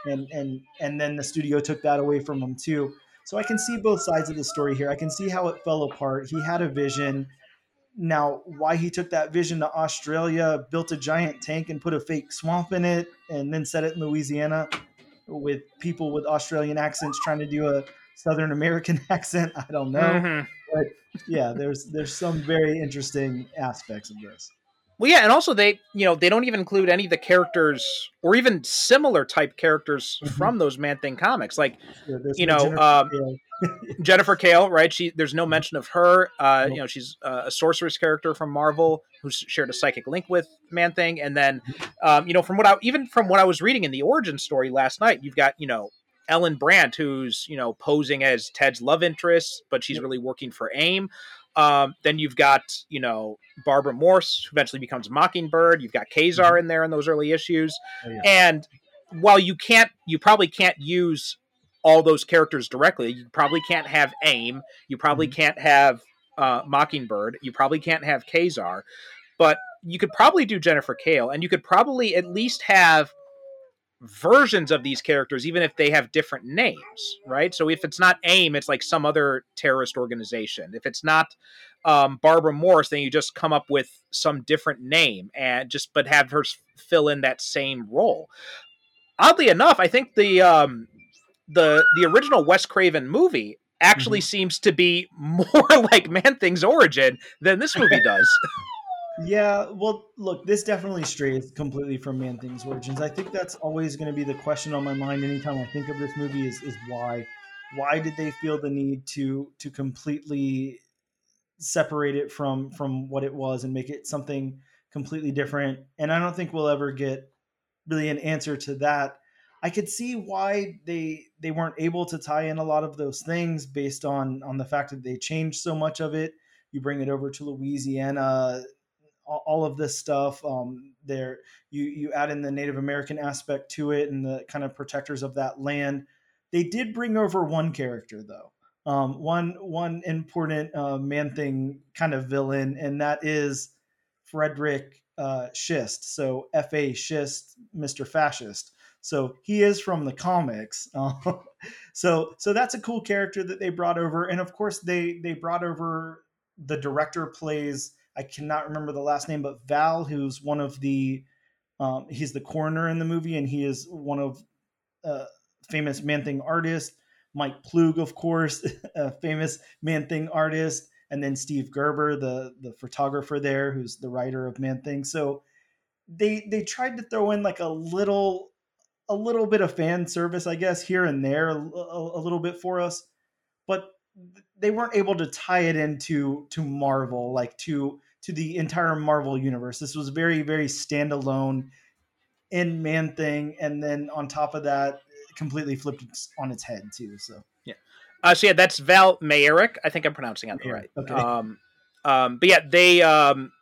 and and and then the studio took that away from him too. So I can see both sides of the story here. I can see how it fell apart. He had a vision. Now, why he took that vision to Australia, built a giant tank and put a fake swamp in it, and then set it in Louisiana with people with Australian accents trying to do a Southern American accent. I don't know. Mhm. Yeah, there's there's some very interesting aspects of this. Well, yeah, and also they, you know, they don't even include any of the characters or even similar type characters Mhm. from those Man Thing comics. Like there's You no know, Jennifer um, Hale. Jennifer Kale, right? She there's no mention of her. Uh, Nope. you know, she's uh, a sorceress character from Marvel who's shared a psychic link with Man Thing, and then, um, you know, from what I even from what I was reading in the origin story last night, you've got you know Ellen Brandt who's you know posing as Ted's love interest, but she's Yep. really working for AIM. Um, then you've got you know Barbara Morse, who eventually becomes Mockingbird. You've got Ka-Zar in there in those early issues, Oh, yeah. and while you can't, you probably can't use all those characters directly. You probably can't have AIM. You probably can't have uh, Mockingbird. You probably can't have Ka-Zar, but you could probably do Jennifer Kale, and you could probably at least have versions of these characters, even if they have different names, right? So if it's not AIM, it's like some other terrorist organization. If it's not um, Barbara Morse, then you just come up with some different name and just but have her fill in that same role. Oddly enough, I think the um, the the original Wes Craven movie actually seems to be more like Man Thing's origin than this movie does. Yeah, well, look, this definitely strays completely from Man Thing's origins. I think that's always going to be the question on my mind anytime I think of this movie is is why why did they feel the need to to completely separate it from from what it was and make it something completely different? And I don't think we'll ever get really an answer to that. I could see why they they weren't able to tie in a lot of those things based on on the fact that they changed so much of it. You bring it over to Louisiana, all of this stuff. Um, there, you you add in the Native American aspect to it and the kind of protectors of that land. They did bring over one character though, um, one one important uh, man thing kind of villain, and that is Frederick uh, Schist. So F A Schist, Mister Fascist. So he is from the comics. Uh, so so that's a cool character that they brought over, and of course they they brought over the director plays. I cannot remember the last name, but Val, who's one of the um, he's the coroner in the movie, and he is one of uh, famous Man Thing artist. Mike Ploog, of course, a famous Man Thing artist, and then Steve Gerber, the the photographer there, who's the writer of Man Thing. So they they tried to throw in like a little a little bit of fan service, I guess, here and there, a, a, a little bit for us, but they weren't able to tie it into to Marvel, like to to the entire Marvel universe. This was very very standalone in Man Thing, and then on top of that, completely flipped on its head too. So yeah, uh, so yeah, that's Val Mayerick. I think I'm pronouncing that right. Okay. Um, um, but yeah, they um,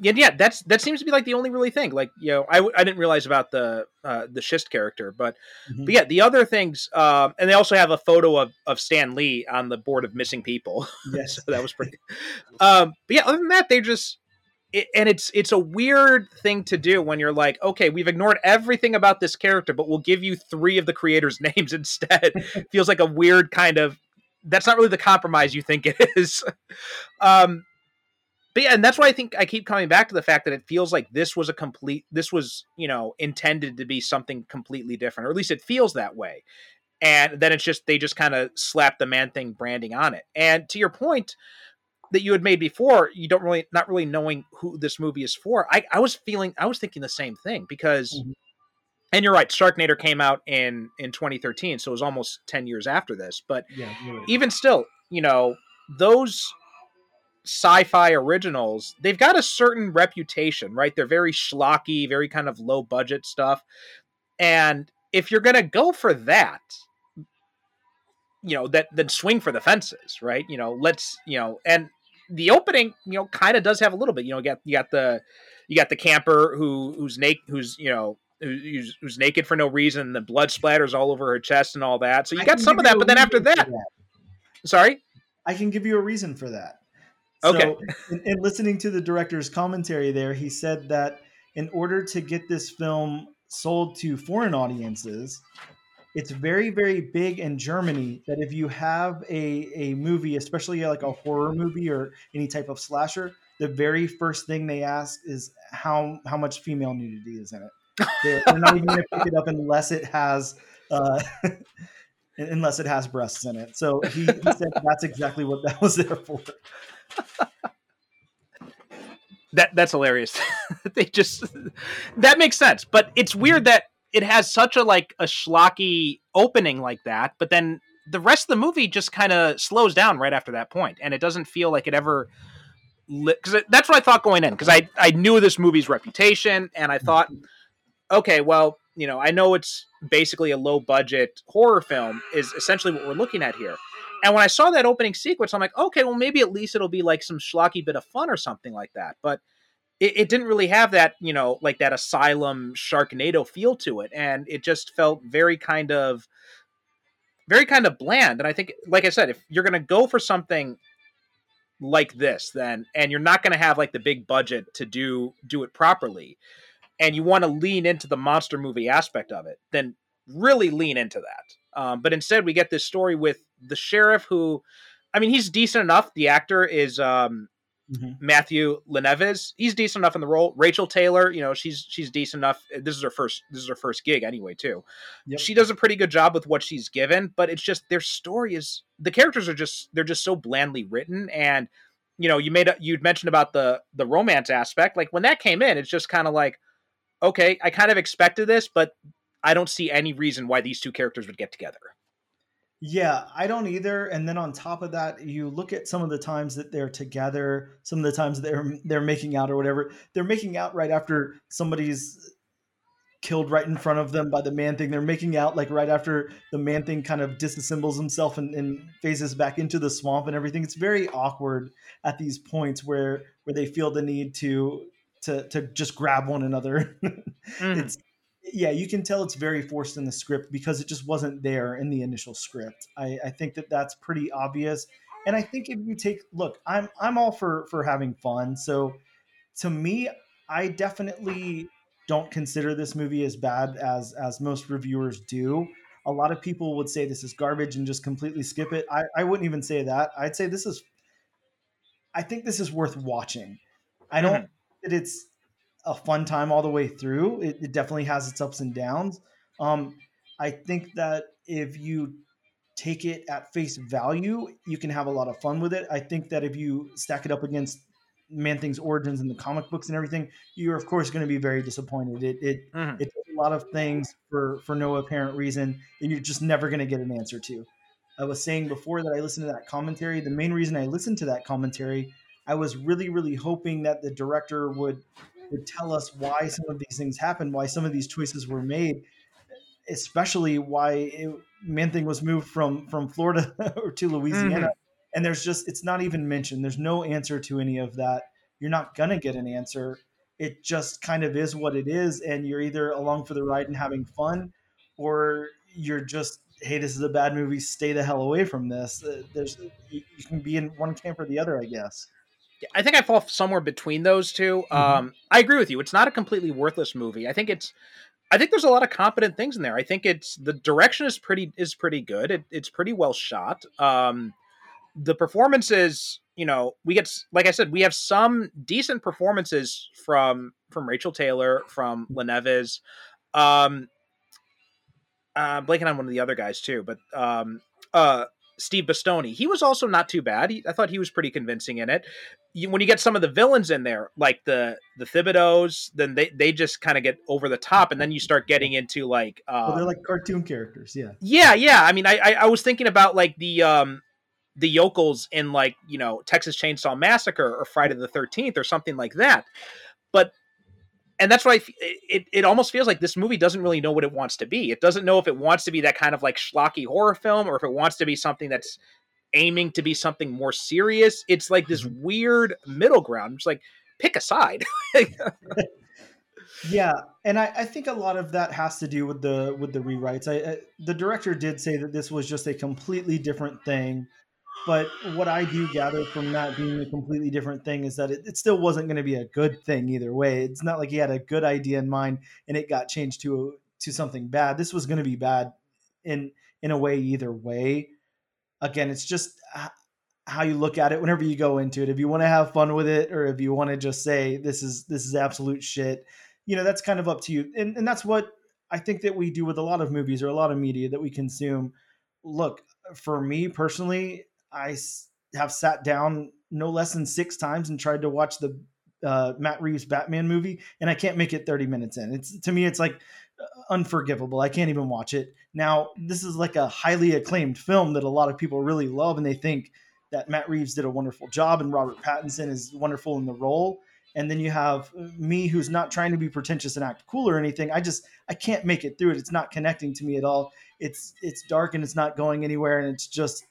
yeah, yeah, that's that seems to be like the only really thing. Like, you know, I, I didn't realize about the uh, the schist character, but Mhm. but yeah, the other things, um, and they also have a photo of of Stan Lee on the board of missing people. yes, so that was pretty. Um, but yeah, other than that, they just. It, and it's it's a weird thing to do when you're like, okay, we've ignored everything about this character, but we'll give you three of the creators' names instead. Feels like a weird kind of. That's not really the compromise you think it is. um, but yeah, and that's why I think I keep coming back to the fact that it feels like this was a complete. This was you know intended to be something completely different, or at least it feels that way. And then it's just they just kind of slap the man thing branding on it. And to your point, that you had made before, you don't really not really knowing who this movie is for. I, I was feeling I was thinking the same thing because Mhm. and you're right, Sharknado came out in in 2013, so it was almost 10 years after this. But yeah, you're even still, you know, those sci-fi originals, they've got a certain reputation, right? They're very schlocky, very kind of low budget stuff. And if you're gonna go for that, you know, that then swing for the fences, right? You know, let's, you know, and the opening, you know, kind of does have a little bit. You know, you got you got the you got the camper who who's naked, who's you know who's, who's naked for no reason. The blood splatters all over her chest and all that. So you got some of that, but then after for that, sorry. I can give you a reason for that. Okay. So, in, in listening to the director's commentary there, he said that in order to get this film sold to foreign audiences, it's very, very big in Germany that if you have a, a movie, especially like a horror movie or any type of slasher, the very first thing they ask is how how much female nudity is in it. They're, they're not even going to pick it up unless it has uh, unless it has breasts in it. So he, he said that's exactly what that was there for. That that's hilarious. they just that makes sense, but it's weird that it has such a like a schlocky opening like that, but then the rest of the movie just kind of slows down right after that point, and it doesn't feel like it ever. Because that's what I thought going in, because I I knew this movie's reputation, and I thought, okay, well, you know, I know it's basically a low budget horror film, is essentially what we're looking at here. And when I saw that opening sequence, I'm like, okay, well, maybe at least it'll be like some schlocky bit of fun or something like that. But it, it didn't really have that, you know, like that asylum Sharknado feel to it, and it just felt very kind of, very kind of bland. And I think, like I said, if you're gonna go for something like this, then and you're not gonna have like the big budget to do do it properly, and you want to lean into the monster movie aspect of it, then really lean into that. Um, but instead, we get this story with the sheriff who, I mean, he's decent enough. The actor is um, Mhm. Matthew Le Nevez. He's decent enough in the role. Rachael Taylor, you know, she's she's decent enough. This is her first this is her first gig anyway, too. Yep. She does a pretty good job with what she's given, but it's just their story is the characters are just they're just so blandly written and you know, you made a, you'd mentioned about the the romance aspect. Like when that came in, it's just kind of like okay, I kind of expected this, but I don't see any reason why these two characters would get together. Yeah, I don't either. And then on top of that, you look at some of the times that they're together, some of the times they're they're making out or whatever. They're making out right after somebody's killed right in front of them by the man thing. They're making out like right after the man thing kind of disassembles himself and, and phases back into the swamp and everything. It's very awkward at these points where where they feel the need to to to just grab one another. Mhm. it's yeah you can tell it's very forced in the script because it just wasn't there in the initial script i, I think that that's pretty obvious and i think if you take look i'm i'm all for for having fun so to me i definitely don't consider this movie as bad as as most reviewers do. A lot of people would say this is garbage and just completely skip it. I, I wouldn't even say that. I'd say this is I think this is worth watching. I don't mm-hmm. that it's a fun time all the way through. It, it definitely has its ups and downs. Um, I think that if you take it at face value, you can have a lot of fun with it. I think that if you stack it up against Man Thing's origins in the comic books and everything, you're of course going to be very disappointed. It it, Mhm. it does a lot of things for for no apparent reason, and you're just never going to get an answer to. I was saying before that I listened to that commentary. The main reason I listened to that commentary, I was really really hoping that the director would would tell us why some of these things happened, why some of these choices were made, especially why it, Man Thing was moved from from Florida or to Louisiana. And there's just it's not even mentioned. There's no answer to any of that. You're not gonna get an answer. It just kind of is what it is, and you're either along for the ride and having fun, or you're just hey, this is a bad movie. Stay the hell away from this. Uh, There's you can be in one camp or the other, I guess. I think I fall somewhere between those 2 Mhm. Um, I agree with you. It's not a completely worthless movie. I think it's, I think there's a lot of competent things in there. I think it's the direction is pretty is pretty good. It, it's pretty well shot. Um, the performances, you know, we get like I said, we have some decent performances from from Rachael Taylor, from Le Nevez, um, uh, blanking on one of the other guys too, but um, uh, Steve Bastoni. He was also not too bad. He, I thought he was pretty convincing in it. You, when you get some of the villains in there, like the the Thibodeaux, then they they just kind of get over the top, and then you start getting into like, uh, Well, they're like cartoon characters, yeah. yeah, yeah. I mean, I, I I was thinking about like the um the yokels in like you know Texas Chainsaw Massacre or Friday the Thirteenth or something like that, but and that's why I f- it it almost feels like this movie doesn't really know what it wants to be. It doesn't know if it wants to be that kind of like schlocky horror film or if it wants to be something that's aiming to be something more serious. It's like this mm-hmm. weird middle ground. It's like pick a side. Yeah, and I, I think a lot of that has to do with the with the rewrites. I, I the director did say that this was just a completely different thing, but what I do gather from that being a completely different thing is that it, it still wasn't going to be a good thing either way. It's not like he had a good idea in mind and it got changed to to something bad. This was going to be bad in in a way either way. Again, it's just how you look at it whenever you go into it. If you want to have fun with it, or if you want to just say this is this is absolute shit you know that's kind of up to you and, and that's what i think that we do with a lot of movies or a lot of media that we consume look for me personally i have sat down no less than six times and tried to watch the uh, matt reeves batman movie and i can't make it 30 minutes in. It's to me it's like uh, unforgivable. I can't even watch it. Now this is like a highly acclaimed film that a lot of people really love and they think that matt reeves did a wonderful job and robert pattinson is wonderful in the role. And then you have me who's not trying to be pretentious and act cool or anything. I just i can't make it through it. It's not connecting to me at all. It's it's dark and it's not going anywhere and it's just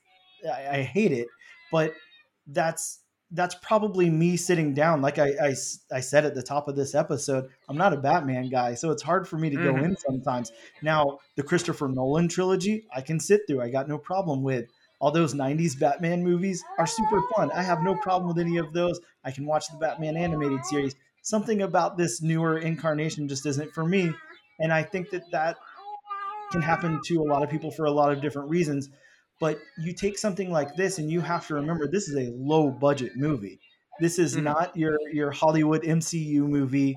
i, I hate it but that's that's probably me sitting down like I I said at the top of this episode i'm not a batman guy so it's hard for me to go Mhm. in sometimes now the christopher nolan trilogy i can sit through i got no problem with all those 90s batman movies are super fun i have no problem with any of those I can watch the Batman animated series. Something about this newer incarnation just isn't for me, and I think that that can happen to a lot of people for a lot of different reasons. But you take something like this, and you have to remember this is a low budget movie. This is Mhm. not your your Hollywood MCU movie.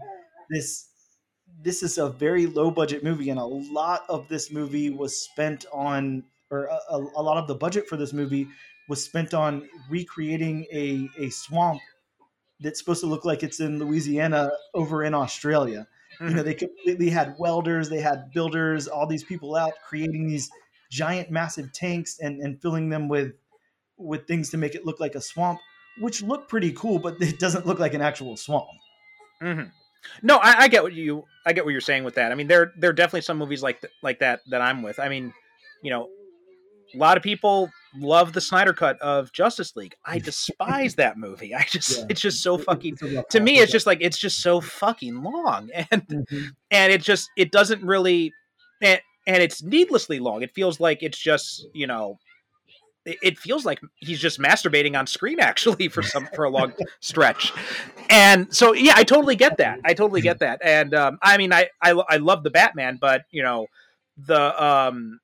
This this is a very low budget movie, and a lot of this movie was spent on, or a, a, a lot of the budget for this movie was spent on recreating a, a swamp that's supposed to look like it's in Louisiana over in Australia. You know, they completely had welders, they had builders, all these people out creating these giant, massive tanks and, and filling them with with things to make it look like a swamp, which look pretty cool, but it doesn't look like an actual swamp. hmm No, I, I get what you I get what you're saying with that. I mean, there there are definitely some movies like th- like that that I'm with. I mean, you know, a lot of people love the Snyder cut of Justice League. I despise that movie. I just Yeah. it's just so fucking It's a rough to me it's just like it's just so fucking long and Mhm. and it just it doesn't really and, and it's needlessly long. It feels like it's just, you know, it, it feels like he's just masturbating on screen actually for some for a long stretch. And so yeah, I totally get that. I totally get that. And um, I mean, I, I I love the Batman, but you know the um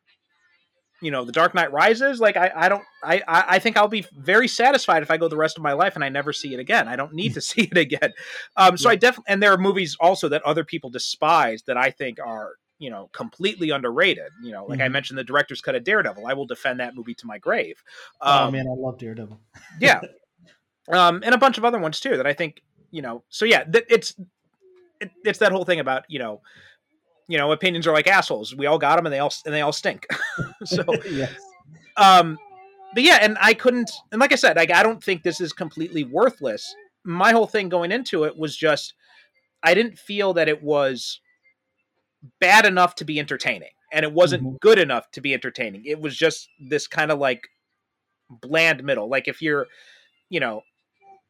you know the dark knight rises like i i don't I, I think i'll be very satisfied if i go the rest of my life and i never see it again i don't need to see it again um so Yeah. i definitely and there are movies also that other people despise that i think are you know completely underrated you know like i Mhm. mentioned the director's cut of daredevil i will defend that movie to my grave oh um, man, I love Daredevil. yeah um and a bunch of other ones too that i think you know so yeah th- it's it, it's that whole thing about you know you know opinions are like assholes we all got them and they all and they all stink so yes. um but yeah and i couldn't and like i said like i don't think this is completely worthless my whole thing going into it was just i didn't feel that it was bad enough to be entertaining and it wasn't Mhm. good enough to be entertaining it was just this kind of like bland middle like if you're you know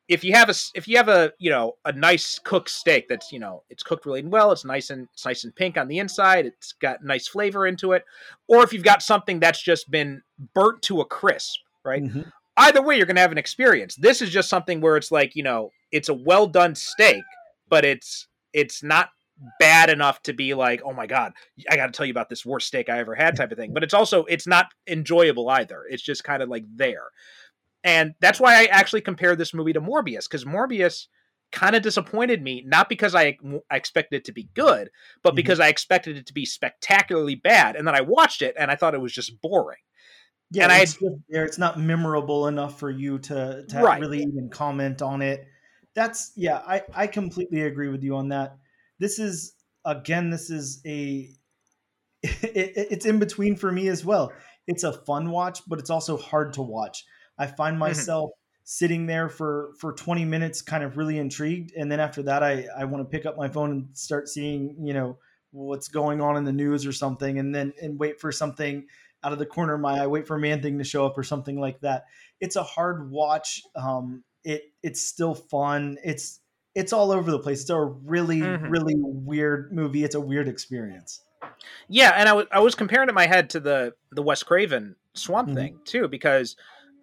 if you have a if you have a you know a nice cooked steak that's you know it's cooked really well it's nice and it's nice and pink on the inside it's got nice flavor into it or if you've got something that's just been burnt to a crisp right Mhm. either way you're going to have an experience this is just something where it's like you know it's a well done steak but it's it's not bad enough to be like oh my god i got to tell you about this worst steak i ever had type of thing but it's also it's not enjoyable either it's just kind of like there and that's why i actually compared this movie to morbius because morbius kind of disappointed me not because I, I expected it to be good but Mhm. because i expected it to be spectacularly bad and then i watched it and i thought it was just boring Yeah, And I it's just there. It's not memorable enough for you to, to Right. really even comment on it. That's yeah, I, I completely agree with you on that. This is again, this is a it, it- it's in between for me as well. It's a fun watch, but it's also hard to watch. I find myself sitting there for for 20 minutes kind of really intrigued and then after that I I want to pick up my phone and start seeing, you know, what's going on in the news or something and then and wait for something out of the corner of my eye, wait for a Man Thing to show up or something like that. It's a hard watch. Um, it it's still fun. It's it's all over the place. It's a really Mhm. really weird movie. It's a weird experience. Yeah, and I was I was comparing it in my head to the the Wes Craven Swamp Mhm. Thing too, because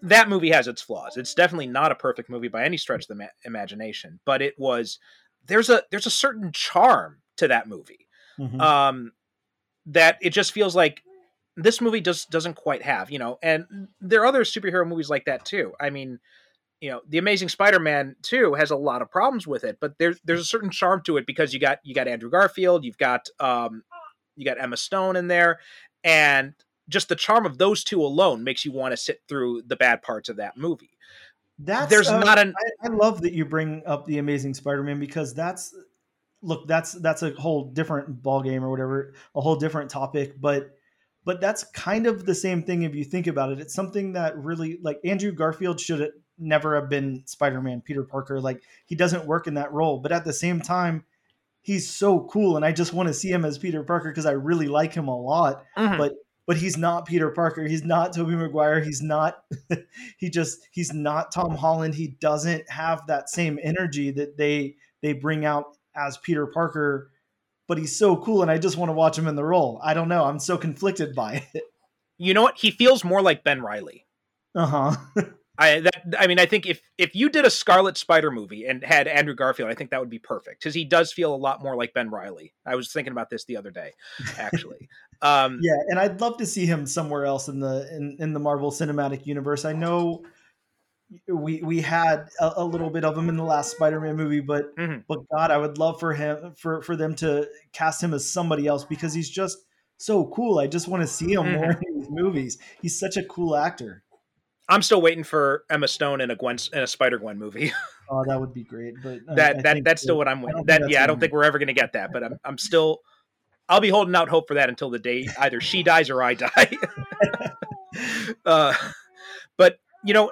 that movie has its flaws. It's definitely not a perfect movie by any stretch of the ma- imagination, but it was there's a there's a certain charm to that movie Mhm. um, that it just feels like this movie just doesn't quite have, you know. And there are other superhero movies like that too. I mean, you know, the Amazing Spider-Man 2 has a lot of problems with it, but there's there's a certain charm to it because you got you got Andrew Garfield, you've got um, you got Emma Stone in there, and just the charm of those two alone makes you want to sit through the bad parts of that movie. That's There's uh, not an I, I love that you bring up the Amazing Spider-Man because that's look that's that's a whole different ball game or whatever, a whole different topic. But but that's kind of the same thing if you think about it. It's something that really like Andrew Garfield should never have been Spider-Man, Peter Parker. Like he doesn't work in that role, but at the same time, he's so cool, and I just want to see him as Peter Parker because I really like him a lot Mhm. but but he's not Peter Parker. He's not Tobey Maguire. He's not he just he's not Tom Holland. He doesn't have that same energy that they they bring out as Peter Parker. But he's so cool, and I just want to watch him in the role. I don't know. I'm so conflicted by it. you know what? He feels more like Ben Riley. Uh huh. I that I mean I think if if you did a Scarlet Spider movie and had Andrew Garfield, I think that would be perfect because he does feel a lot more like Ben Riley. I was thinking about this the other day, actually. um, yeah, and I'd love to see him somewhere else in the in, in the Marvel Cinematic Universe. I know we we had a, a little bit of him in the last Spider-Man movie, but Mhm. but God, I would love for him for for them to cast him as somebody else because he's just so cool. I just want to see him more in these movies. He's such a cool actor. I'm still waiting for Emma Stone in a Gwen in a Spider Gwen movie. Oh, that would be great. But I- that I that that's still what I'm waiting. That yeah, I don't think we're ever going to get that, but I'm I'm still. I'll be holding out hope for that until the day either she dies or I die. uh, but you know,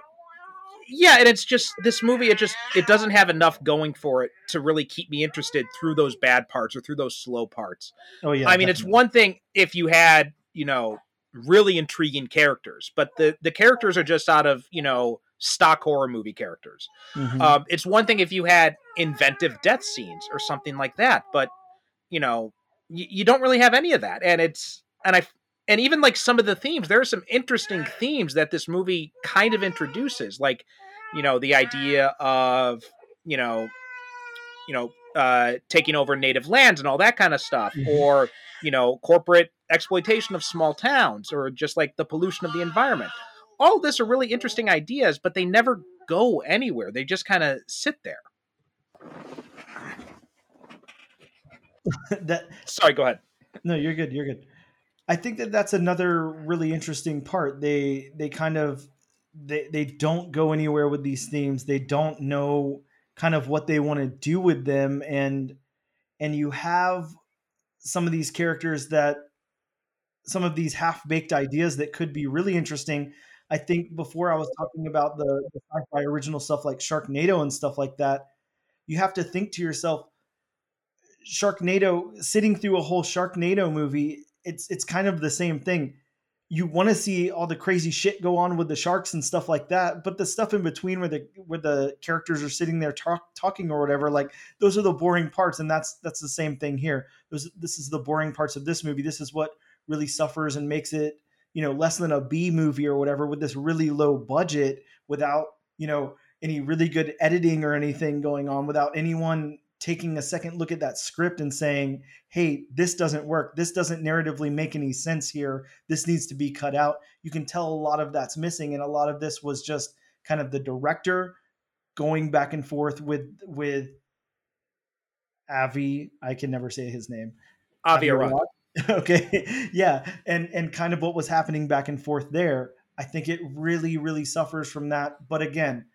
yeah, and it's just this movie. It just it doesn't have enough going for it to really keep me interested through those bad parts or through those slow parts. Oh yeah. I mean, it's one thing if you had you know really intriguing characters, but the the characters are just out of you know stock horror movie characters. Mhm. Um, it's one thing if you had inventive death scenes or something like that, but you know, you, you don't really have any of that, and it's and I and even like some of the themes, there are some interesting themes that this movie kind of introduces, like you know the idea of you know you know uh, taking over native lands and all that kind of stuff, Mhm. or you know corporate exploitation of small towns, or just like the pollution of the environment. All of this are really interesting ideas, but they never go anywhere. They just kind of sit there. that Sorry, go ahead. no, you're good. You're good. I think that that's another really interesting part. They they kind of they they don't go anywhere with these themes. They don't know kind of what they want to do with them and and you have some of these characters that some of these half-baked ideas that could be really interesting. I think before I was talking about the, the sci-fi original stuff like Sharknado and stuff like that, you have to think to yourself, Sharknado, sitting through a whole Sharknado movie, it's it's kind of the same thing. You want to see all the crazy shit go on with the sharks and stuff like that, but the stuff in between where the where the characters are sitting there talk, talking or whatever, like those are the boring parts, and that's that's the same thing here. Those, this is the boring parts of this movie. This is what really suffers and makes it you know less than a B movie or whatever with this really low budget without you know any really good editing or anything going on without anyone taking a second look at that script and saying hey this doesn't work. This doesn't narratively make any sense here. This needs to be cut out. You can tell a lot of that's missing and a lot of this was just kind of the director going back and forth with with avi. I can never say his name. Avi Arad. okay. Yeah. And and kind of what was happening back and forth there i think it really really suffers from that. But again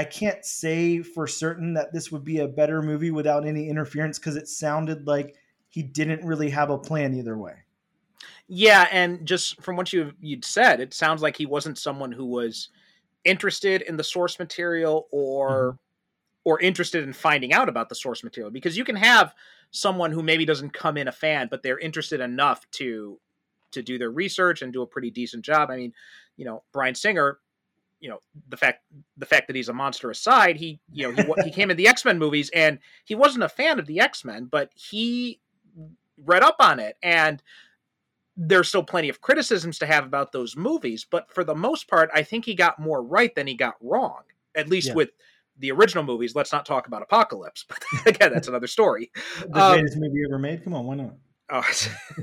i can't say for certain that this would be a better movie without any interference because it sounded like he didn't really have a plan either way Yeah, and just from what you you'd said, it sounds like he wasn't someone who was interested in the source material or mm-hmm. or interested in finding out about the source material because you can have someone who maybe doesn't come in a fan but they're interested enough to to do their research and do a pretty decent job. I mean, you know, Bryan Singer, you know, the fact the fact that he's a monster aside, he you know, he, he came in the X-Men movies and he wasn't a fan of the X-Men, but he read up on it and there's still plenty of criticisms to have about those movies, but for the most part, I think he got more right than he got wrong. At least Yeah. with the original movies. Let's not talk about Apocalypse, but again, that's another story. the Um, greatest movie ever made come on why not Oh,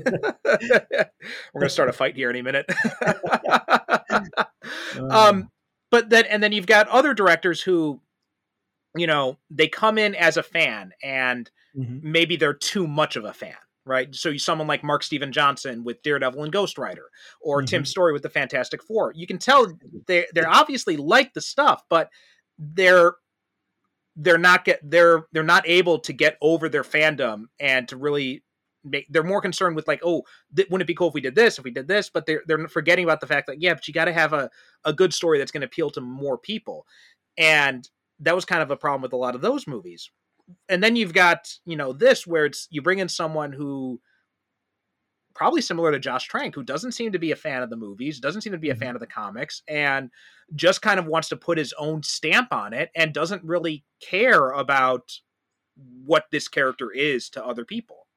we're gonna start a fight here any minute. um, but then and then you've got other directors who, you know, they come in as a fan and Mhm. maybe they're too much of a fan, right? So you someone like Mark Steven Johnson with Daredevil and Ghost Rider, or Tim Mhm. Story with the Fantastic Four. You can tell they they're obviously like the stuff, but they're they're not get they're they're not able to get over their fandom and to really make they're more concerned with like oh th- wouldn't it be cool if we did this if we did this? But they're they're forgetting about the fact that yeah but you got to have a, a good story that's going to appeal to more people. And that was kind of a problem with a lot of those movies. And then you've got you know this where it's you bring in someone who probably similar to Josh Trank who doesn't seem to be a fan of the movies doesn't seem to be a fan mm-hmm. of the comics and just kind of wants to put his own stamp on it and doesn't really care about what this character is to other people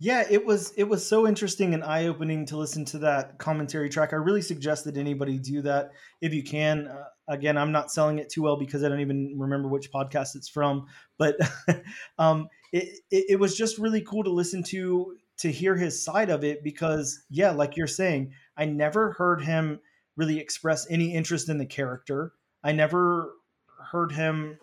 Yeah, it was it was so interesting and eye opening to listen to that commentary track. I really suggest that anybody do that if you can. Uh, again, I'm not selling it too well because I don't even remember which podcast it's from, but um, it, it it was just really cool to listen to to hear his side of it because yeah, like you're saying, I never heard him really express any interest in the character. I never heard him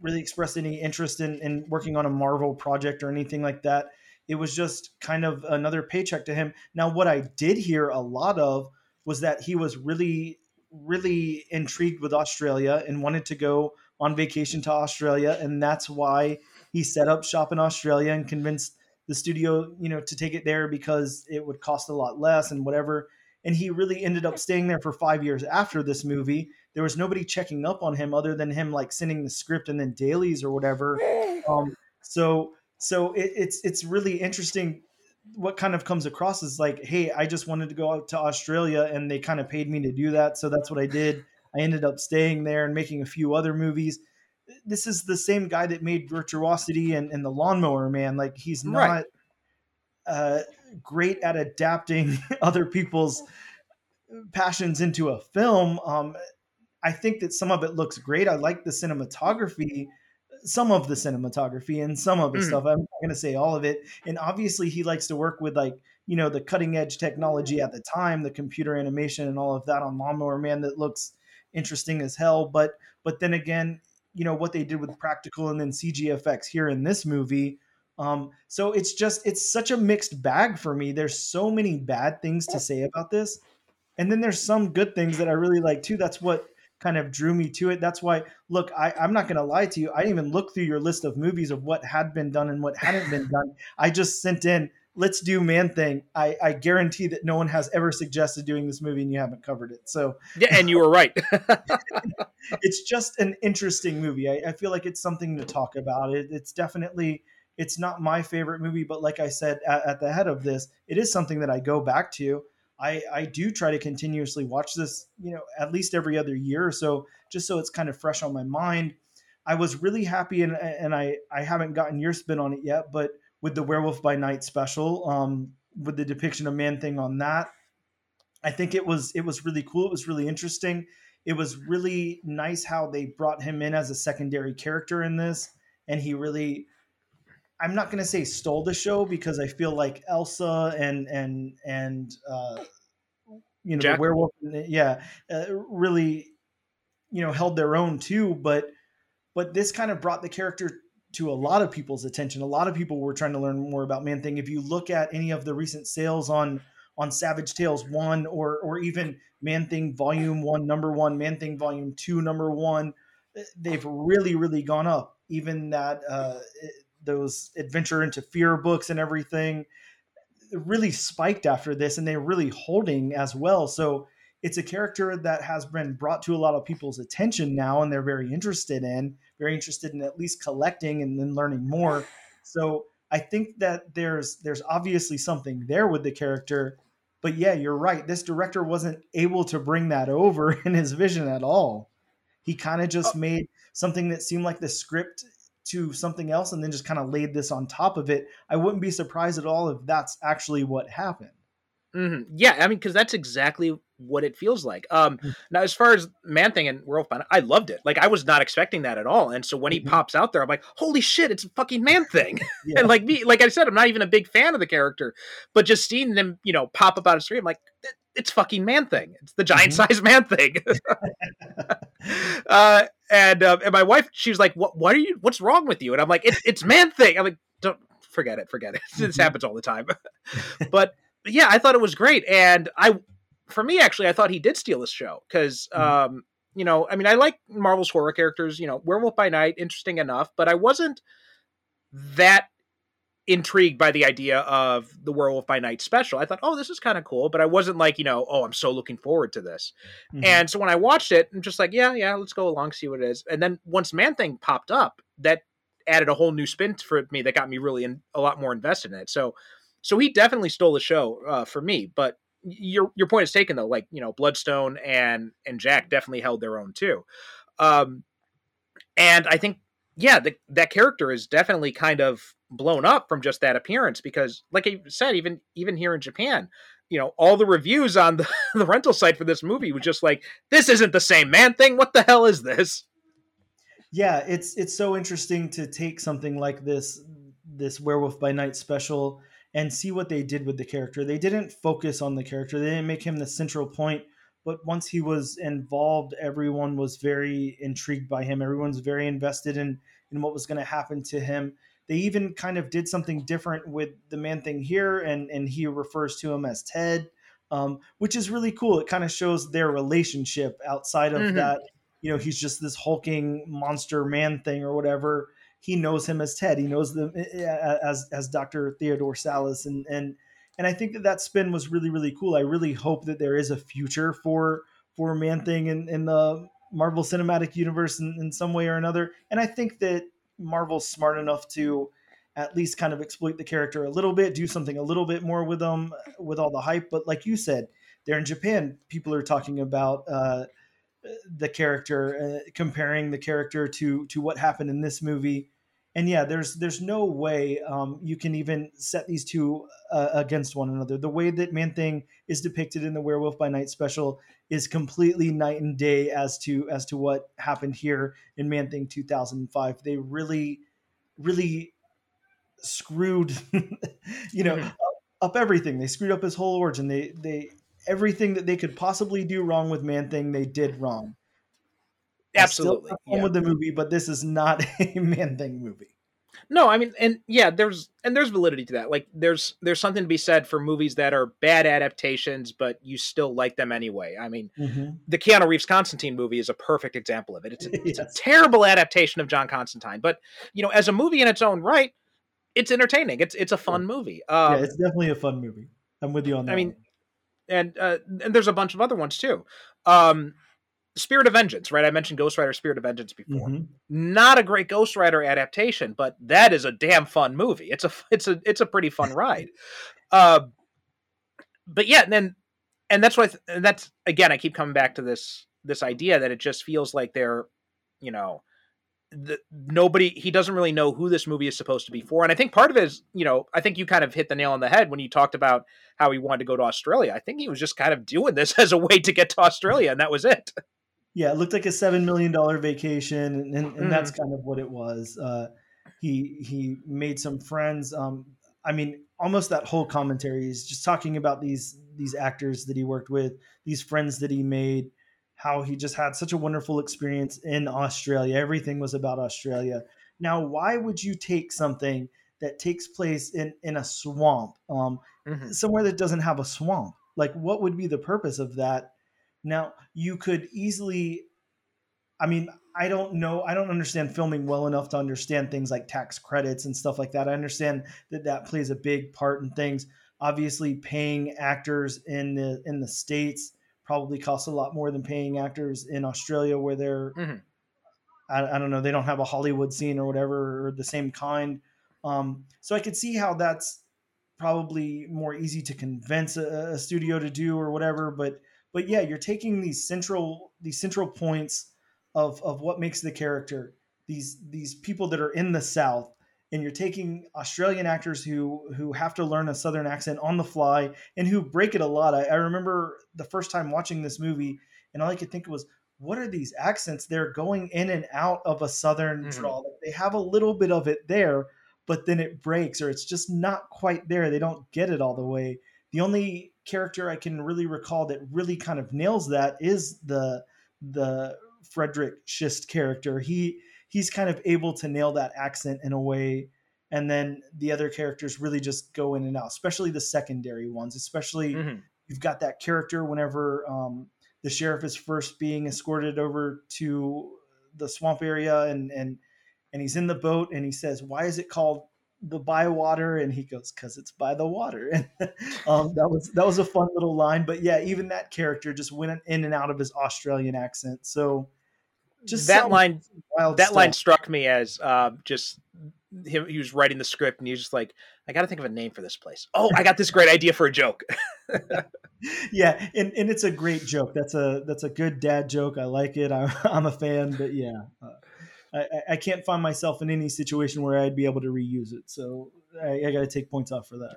really express any interest in, in working on a Marvel project or anything like that it was just kind of another paycheck to him. Now, what I did hear a lot of was that he was really, really intrigued with Australia and wanted to go on vacation to Australia, and that's why he set up shop in Australia and convinced the studio, you know, to take it there because it would cost a lot less and whatever. And he really ended up staying there for five years after this movie. There was nobody checking up on him other than him like sending the script and then dailies or whatever. Um, so so it, it's it's really interesting what kind of comes across is like hey i just wanted to go out to australia and they kind of paid me to do that so that's what i did i ended up staying there and making a few other movies this is the same guy that made virtuosity and, and the lawnmower man like he's not Right. uh great at adapting other people's passions into a film. Um, I think that some of it looks great. I like the cinematography, some of the cinematography, and some of the Mhm. stuff. I'm not going to say all of it. And obviously, he likes to work with like you know the cutting edge technology at the time, the computer animation and all of that on Lawnmower Man that looks interesting as hell. But but then again, you know what they did with practical and then CG effects here in this movie. Um, so it's just it's such a mixed bag for me. There's so many bad things to say about this, and then there's some good things that I really like too. That's what kind of drew me to it. That's why, look, I, I'm not going to lie to you. I didn't even look through your list of movies of what had been done and what hadn't been done. I just sent in, let's do Man Thing. I, I guarantee that no one has ever suggested doing this movie and you haven't covered it. So Yeah, and you were right. it's just an interesting movie. I, I feel like it's something to talk about. It, it's definitely it's not my favorite movie, but like I said at, at the head of this, it is something that I go back to. I, I do try to continuously watch this, you know, at least every other year or so, just so it's kind of fresh on my mind. I was really happy, and and I I haven't gotten your spin on it yet, but with the Werewolf by Night special, um, with the depiction of Man Thing on that, I think it was it was really cool. It was really interesting. It was really nice how they brought him in as a secondary character in this, and he really. I'm not going to say stole the show because I feel like Elsa and and and uh, you know Jack? the werewolf, yeah, uh, really, you know, held their own too. But but this kind of brought the character to a lot of people's attention. A lot of people were trying to learn more about Man Thing. If you look at any of the recent sales on on Savage Tales one or or even Man Thing Volume One, Number One, Man Thing Volume Two, Number One, they've really really gone up. Even that uh, those Adventure into Fear books and everything really spiked after this, and they're really holding as well. So it's a character that has been brought to a lot of people's attention now, and they're very interested in, very interested in at least collecting and then learning more. So I think that there's there's obviously something there with the character, but yeah, you're right. This director wasn't able to bring that over in his vision at all. He kind of just oh. made something that seemed like the script to something else and then just kind of laid this on top of it. I wouldn't be surprised at all if that's actually what happened. hmm Yeah, I mean, because that's exactly what it feels like. Um, now, as far as Man Thing and World Night, I loved it. Like, I was not expecting that at all, and so when he Mhm. pops out there, I'm like, "Holy shit, it's a fucking Man Thing!" Yeah. and like me, like I said, I'm not even a big fan of the character, but just seeing them, you know, pop up out of screen, I'm like, "It's fucking Man Thing. It's the giant sized Man Thing." uh, and uh, and my wife, she was like, "What? What are you? What's wrong with you?" And I'm like, "It's it's Man Thing." I'm like, "Don't forget it. Forget it. this Mhm. happens all the time." but yeah, I thought it was great, and I, for me, actually, I thought he did steal this show because, Mhm. um, you know, I mean, I like Marvel's horror characters. You know, Werewolf by Night, interesting enough, but I wasn't that intrigued by the idea of the Werewolf by Night special. I thought, oh, this is kind of cool, but I wasn't like, you know, oh, I'm so looking forward to this. Mhm. And so when I watched it, I'm just like, yeah, yeah, let's go along, see what it is. And then once Man Thing popped up, that added a whole new spin for me that got me really in, a lot more invested in it. So, so he definitely stole the show uh, for me. But your your point is taken though. Like you know, Bloodstone and and Jack definitely held their own too. Um, and I think yeah, the, that character is definitely kind of blown up from just that appearance because, like I said, even even here in Japan, you know, all the reviews on the, the rental site for this movie was just like, "This isn't the same man thing. What the hell is this?" yeah it's it's so interesting to take something like this this werewolf by night special and see what they did with the character they didn't focus on the character they didn't make him the central point but once he was involved everyone was very intrigued by him everyone's very invested in in what was going to happen to him they even kind of did something different with the man thing here and and he refers to him as ted um, which is really cool. It kind of shows their relationship outside of Mhm. that you know he's just this hulking monster man thing or whatever. He knows him as ted. He knows them uh, as as dr theodore sallis and and and i think that that spin was really really cool. I really hope that there is a future for for man thing in, in the marvel cinematic universe in, in some way or another. And i think that marvel's smart enough to at least kind of exploit the character a little bit do something a little bit more with them with all the hype. But like you said they're in japan. People are talking about uh the character, uh, comparing the character to to what happened in this movie, and yeah, there's there's no way um, you can even set these two uh, against one another. The way that Man Thing is depicted in the Werewolf by Night special is completely night and day as to as to what happened here in Man Thing 2005. They really, really screwed, you know, Mhm. up, everything. They screwed up his whole origin. They they everything that they could possibly do wrong with Man Thing, they did wrong. I still Absolutely. yeah. with the movie, but this is not a Man Thing movie. No, I mean, and yeah, there's and there's validity to that. Like, there's there's something to be said for movies that are bad adaptations, but you still like them anyway. I mean, the Keanu Reeves Constantine movie is a perfect example of it. It's a, it's a terrible adaptation of John Constantine, but you know, as a movie in its own right, it's entertaining. It's it's a fun movie. Um, yeah, it's definitely a fun movie. I'm with you on that. I mean, one. and uh, and there's a bunch of other ones too. Um, Spirit of Vengeance, right? I mentioned Ghost Rider Spirit of Vengeance before. Mhm. Not a great Ghost Rider adaptation, but that is a damn fun movie. It's a it's a it's a pretty fun ride. Uh, but yeah, and then and that's why and that's again I keep coming back to this this idea that it just feels like they're you know the, nobody he doesn't really know who this movie is supposed to be for and i think part of it is you know i think you kind of hit the nail on the head when you talked about how he wanted to go to australia i think he was just kind of doing this as a way to get to australia and that was it yeah, it looked like a seven million dollar vacation, and, and, and that's Mm-hmm. kind of what it was. Uh, he he made some friends. Um, I mean, almost that whole commentary is just talking about these these actors that he worked with, these friends that he made, how he just had such a wonderful experience in Australia. Everything was about Australia. Now, why would you take something that takes place in in a swamp, um, Mhm. somewhere that doesn't have a swamp? Like, what would be the purpose of that? Now, you could easily, I mean, I don't know, I don't understand filming well enough to understand things like tax credits and stuff like that. I understand that that plays a big part in things. Obviously, paying actors in the in the states probably costs a lot more than paying actors in Australia, where they're, Mhm. I, I don't know, they don't have a Hollywood scene or whatever or the same kind. Um, so I could see how that's probably more easy to convince a, a studio to do or whatever. But but yeah, you're taking these central these central points of of what makes the character these these people that are in the South, and you're taking Australian actors who who have to learn a Southern accent on the fly and who break it a lot. I, I remember the first time watching this movie, and all I could think was. What are these accents? They're going in and out of a southern Mhm. drawl. They have a little bit of it there, but then it breaks or it's just not quite there. They don't get it all the way. The only character I can really recall that really kind of nails that is the the Frederick Schist character. He he's kind of able to nail that accent in a way and then the other characters really just go in and out, especially the secondary ones. Especially Mhm. you've got that character whenever um, the sheriff is first being escorted over to the swamp area and and and he's in the boat and he says, "Why is it called the Bywater And he goes, "Cause it's by the water." And um, that was that was a fun little line. But yeah, even that character just went in and out of his Australian accent. So just that line that line struck me as uh, just him he was writing the script and he was just like i gotta think of a name for this place oh i got this great idea for a joke yeah, and, and it's a great joke. That's a that's a good dad joke. I like it. I'm, I'm a fan. But yeah, uh, I, I- can't find myself in any situation where I'd be able to reuse it. So I, I got to take points off for that.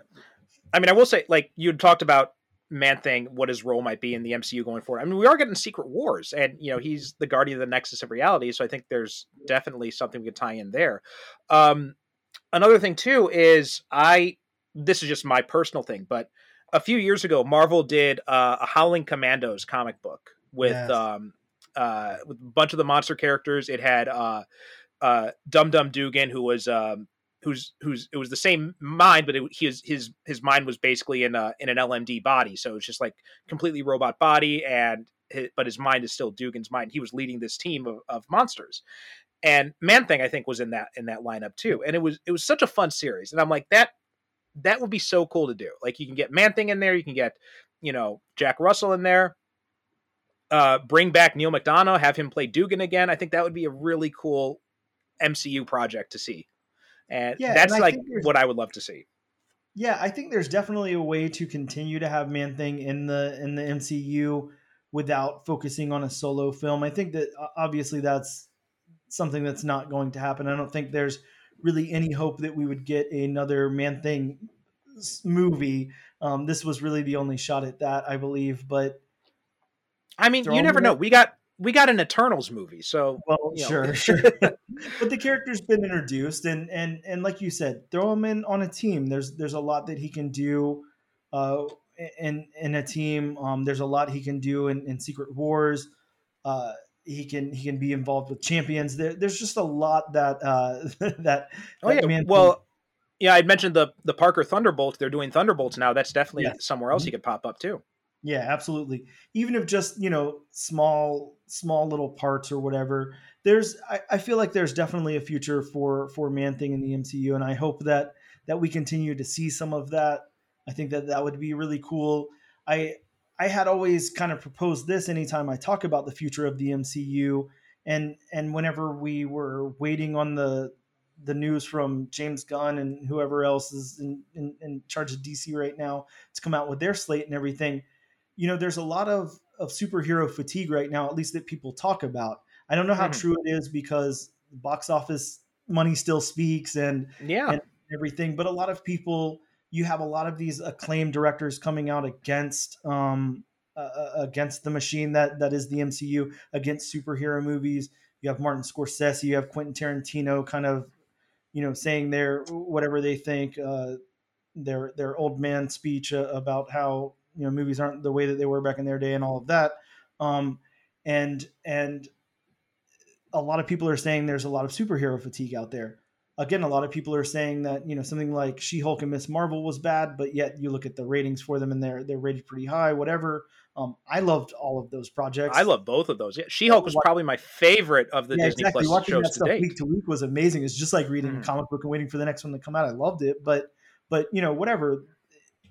I mean, I will say, like you talked about Man Thing, what his role might be in the MCU going forward. I mean, we are getting Secret Wars, and you know he's the guardian of the Nexus of Reality, so I think there's definitely something we could tie in there. Um, another thing too is I this is just my personal thing, but a few years ago, Marvel did uh, a Howling Commandos comic book with Yes. um, uh, with a bunch of the monster characters. It had uh, uh, Dum Dum Dugan, who was um, who's who's it was the same mind, but it, his his his mind was basically in a in an LMD body, so it's just like completely robot body, and hi- but his mind is still Dugan's mind. He was leading this team of, of monsters, and Man Thing I think was in that in that lineup too, and it was it was such a fun series, and I'm like that that would be so cool to do. Like you can get Man Thing in there, you can get you know Jack Russell in there. Uh, bring back Neal McDonough, have him play Dugan again. I think that would be a really cool MCU project to see and Yeah, that's and like what I would love to see. Yeah, I think there's definitely a way to continue to have Man Thing in the in the MCU without focusing on a solo film. I think that obviously that's something that's not going to happen. I don't think there's really any hope that we would get another Man Thing movie. Um, this was really the only shot at that, I believe. But I mean, you never know. We got we got an Eternals movie, so well, you know. sure, sure. but the character's been introduced, and and and like you said, throw him in on a team. There's there's a lot that he can do. Uh, in in a team, um, there's a lot he can do in, in Secret Wars. Uh, he can he can be involved with champions. There, there's just a lot that uh, that. Oh that yeah. Man well, yeah, I'd mentioned the the Parker Thunderbolts. They're doing Thunderbolts now. That's definitely Yes. somewhere else he could pop up too. Yeah, absolutely. Even if just you know small small little parts or whatever, there's I, I feel like there's definitely a future for for Man Thing in the MCU, and I hope that that we continue to see some of that. I think that that would be really cool. I I had always kind of proposed this anytime I talk about the future of the MCU, and and whenever we were waiting on the the news from James Gunn and whoever else is in, in, in charge of DC right now to come out with their slate and everything you know there's a lot of of superhero fatigue right now at least that people talk about i don't know how Mhm. true it is because box office money still speaks and Yeah. And- everything but a lot of people you have a lot of these acclaimed directors coming out against um uh, uh, against the machine that that is the mcu against superhero movies you have martin scorsese you have quentin tarantino kind of you know saying their whatever they think uh their their old man speech uh, about how you know movies aren't the way that they were back in their day and all of that um and and a lot of people are saying there's a lot of superhero fatigue out there again a lot of people are saying that you know something like she-hulk and miss marvel was bad but yet you look at the ratings for them and they're they're rated pretty high whatever um i loved all of those projects I love both of those. Yeah, She-Hulk was probably my favorite of the yeah, Disney exactly. Plus Watching shows that to stuff date. week to week was amazing. It's just like reading a Mhm. comic book and waiting for the next one to come out. I loved it, but but you know whatever.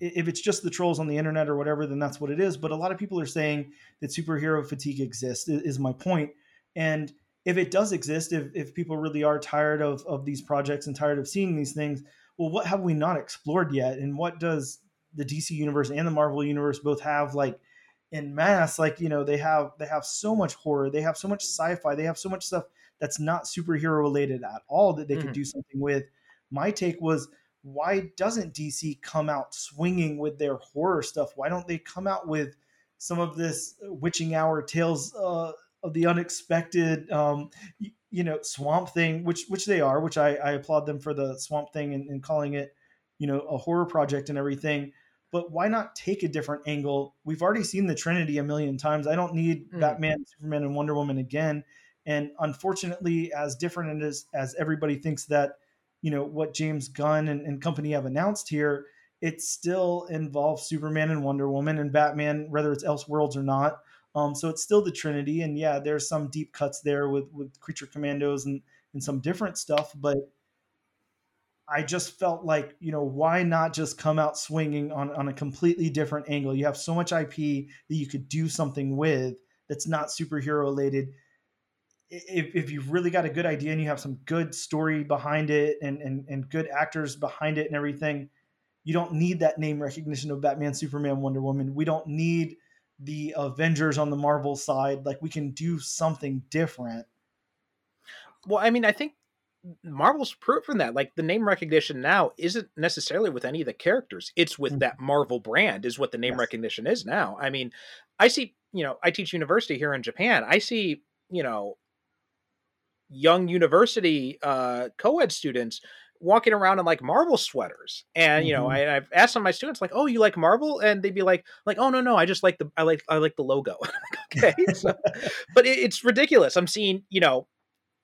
If it's just the trolls on the internet or whatever, then that's what it is. But a lot of people are saying that superhero fatigue exists. Is my point. And if it does exist, if if people really are tired of of these projects and tired of seeing these things, well, what have we not explored yet? And what does the DC universe and the Marvel universe both have like in mass like you know they have they have so much horror they have so much sci-fi they have so much stuff that's not superhero related at all that they Mhm. could do something with my take was why doesn't dc come out swinging with their horror stuff why don't they come out with some of this witching hour tales uh, of the unexpected um, y- you know swamp thing which which they are which i, I applaud them for the swamp thing and, and calling it you know a horror project and everything but why not take a different angle? We've already seen the Trinity a million times. I don't need Hmm. Batman, Superman, and Wonder Woman again. And unfortunately, as different as as everybody thinks that, you know, what James Gunn and, and company have announced here, it still involves Superman and Wonder Woman and Batman, whether it's Elseworlds or not. Um, so it's still the Trinity, and yeah, there's some deep cuts there with with Creature Commandos and and some different stuff, but I just felt like, you know, why not just come out swinging on, on a completely different angle? You have so much IP that you could do something with that's not superhero related. If, if you've really got a good idea and you have some good story behind it and, and, and good actors behind it and everything, you don't need that name recognition of Batman, Superman, Wonder Woman. We don't need the Avengers on the Marvel side. Like, we can do something different. Well, I mean, I think Marvel's proven that. Like the name recognition now isn't necessarily with any of the characters; it's with Mhm. that Marvel brand. Is what the name Yes. recognition is now. I mean, I see. You know, I teach university here in Japan. I see. You know, young university uh, co-ed students walking around in like Marvel sweaters, and you know, Mhm. I, I've asked some of my students like, "Oh, you like Marvel?" And they'd be like, "Like, oh no, no, I just like the I like I like the logo." Okay, so, but it, it's ridiculous. I'm seeing, you know,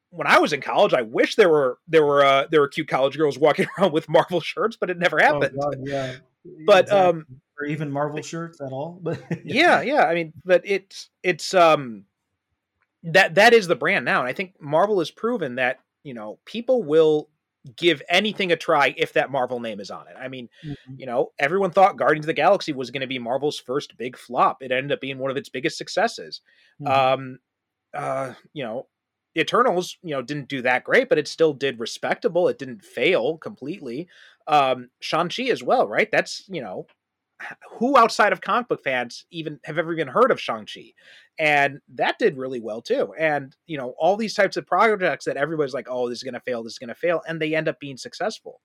when I was in college, I wish there were there were uh, there were cute college girls walking around with Marvel shirts, but it never Oh, happened. God, yeah. But, Exactly. um, or even Marvel shirts at all. But yeah, yeah. I mean, but it's it's um that that is the brand now, and I think Marvel has proven that you know people will give anything a try if that Marvel name is on it. I mean, Mhm. you know, everyone thought Guardians of the Galaxy was going to be Marvel's first big flop. It ended up being one of its biggest successes. Mhm. Um, uh, you know, Eternals, you know, didn't do that great, but it still did respectable. It didn't fail completely. Um, Shang Chi as well, right? That's you know, who outside of comic book fans even have ever even heard of Shang-Chi? And that did really well too. And, you know, all these types of projects that everybody's like, oh, this is going to fail, this is going to fail. And they end up being successful.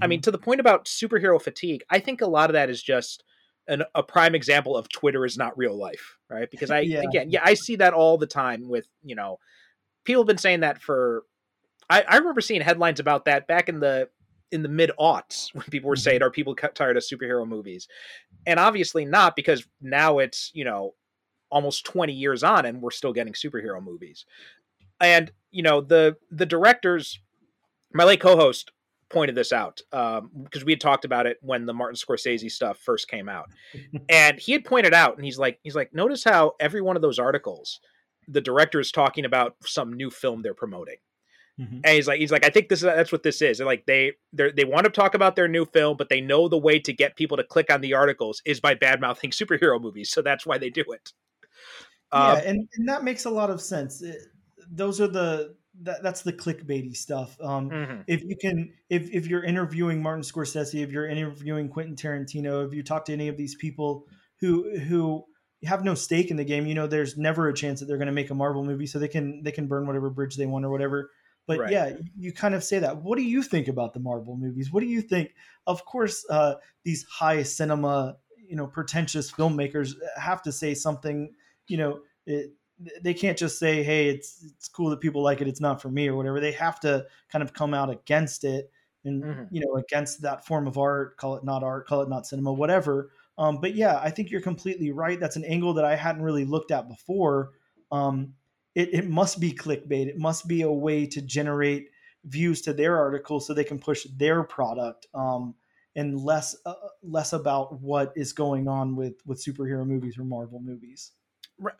I mean, mm-hmm. to the point about superhero fatigue, I think a lot of that is just an, a prime example of Twitter is not real life, right? Because I, Yeah. again, yeah, I see that all the time with, you know, people have been saying that for, I, I remember seeing headlines about that back in the, in the mid aughts when people were mm-hmm. saying, are people tired of superhero movies? And obviously not because now it's, you know, almost 20 years on and we're still getting superhero movies. And, you know, the, the directors, my late co-host pointed this out because we had talked about it when the Martin Scorsese stuff first came out, and he had pointed out, and he's like, he's like, notice how every one of those articles, the director is talking about some new film they're promoting, Mhm. and he's like, he's like, I think this is that's what this is. They're like they they they want to talk about their new film, but they know the way to get people to click on the articles is by bad mouthing superhero movies, so that's why they do it. Yeah, Um, and, and that makes a lot of sense. It- those are the that, that's the clickbaity stuff. Um, mhm. if you can if if you're interviewing Martin Scorsese, if you're interviewing Quentin Tarantino, if you talk to any of these people who who have no stake in the game, you know there's never a chance that they're going to make a Marvel movie, so they can they can burn whatever bridge they want or whatever. But Right. yeah, you kind of say that. What do you think about the Marvel movies? What do you think? Of course, uh, these high cinema, you know, pretentious filmmakers have to say something. You know, it, they can't just say, "Hey, it's it's cool that people like it. It's not for me" or whatever. They have to kind of come out against it and Mhm. you know against that form of art. Call it not art, call it not cinema, whatever. Um, but yeah, I think you're completely right. That's an angle that I hadn't really looked at before. Um, it, it must be clickbait. It must be a way to generate views to their article so they can push their product. Um, and less uh, less about what is going on with with superhero movies or Marvel movies.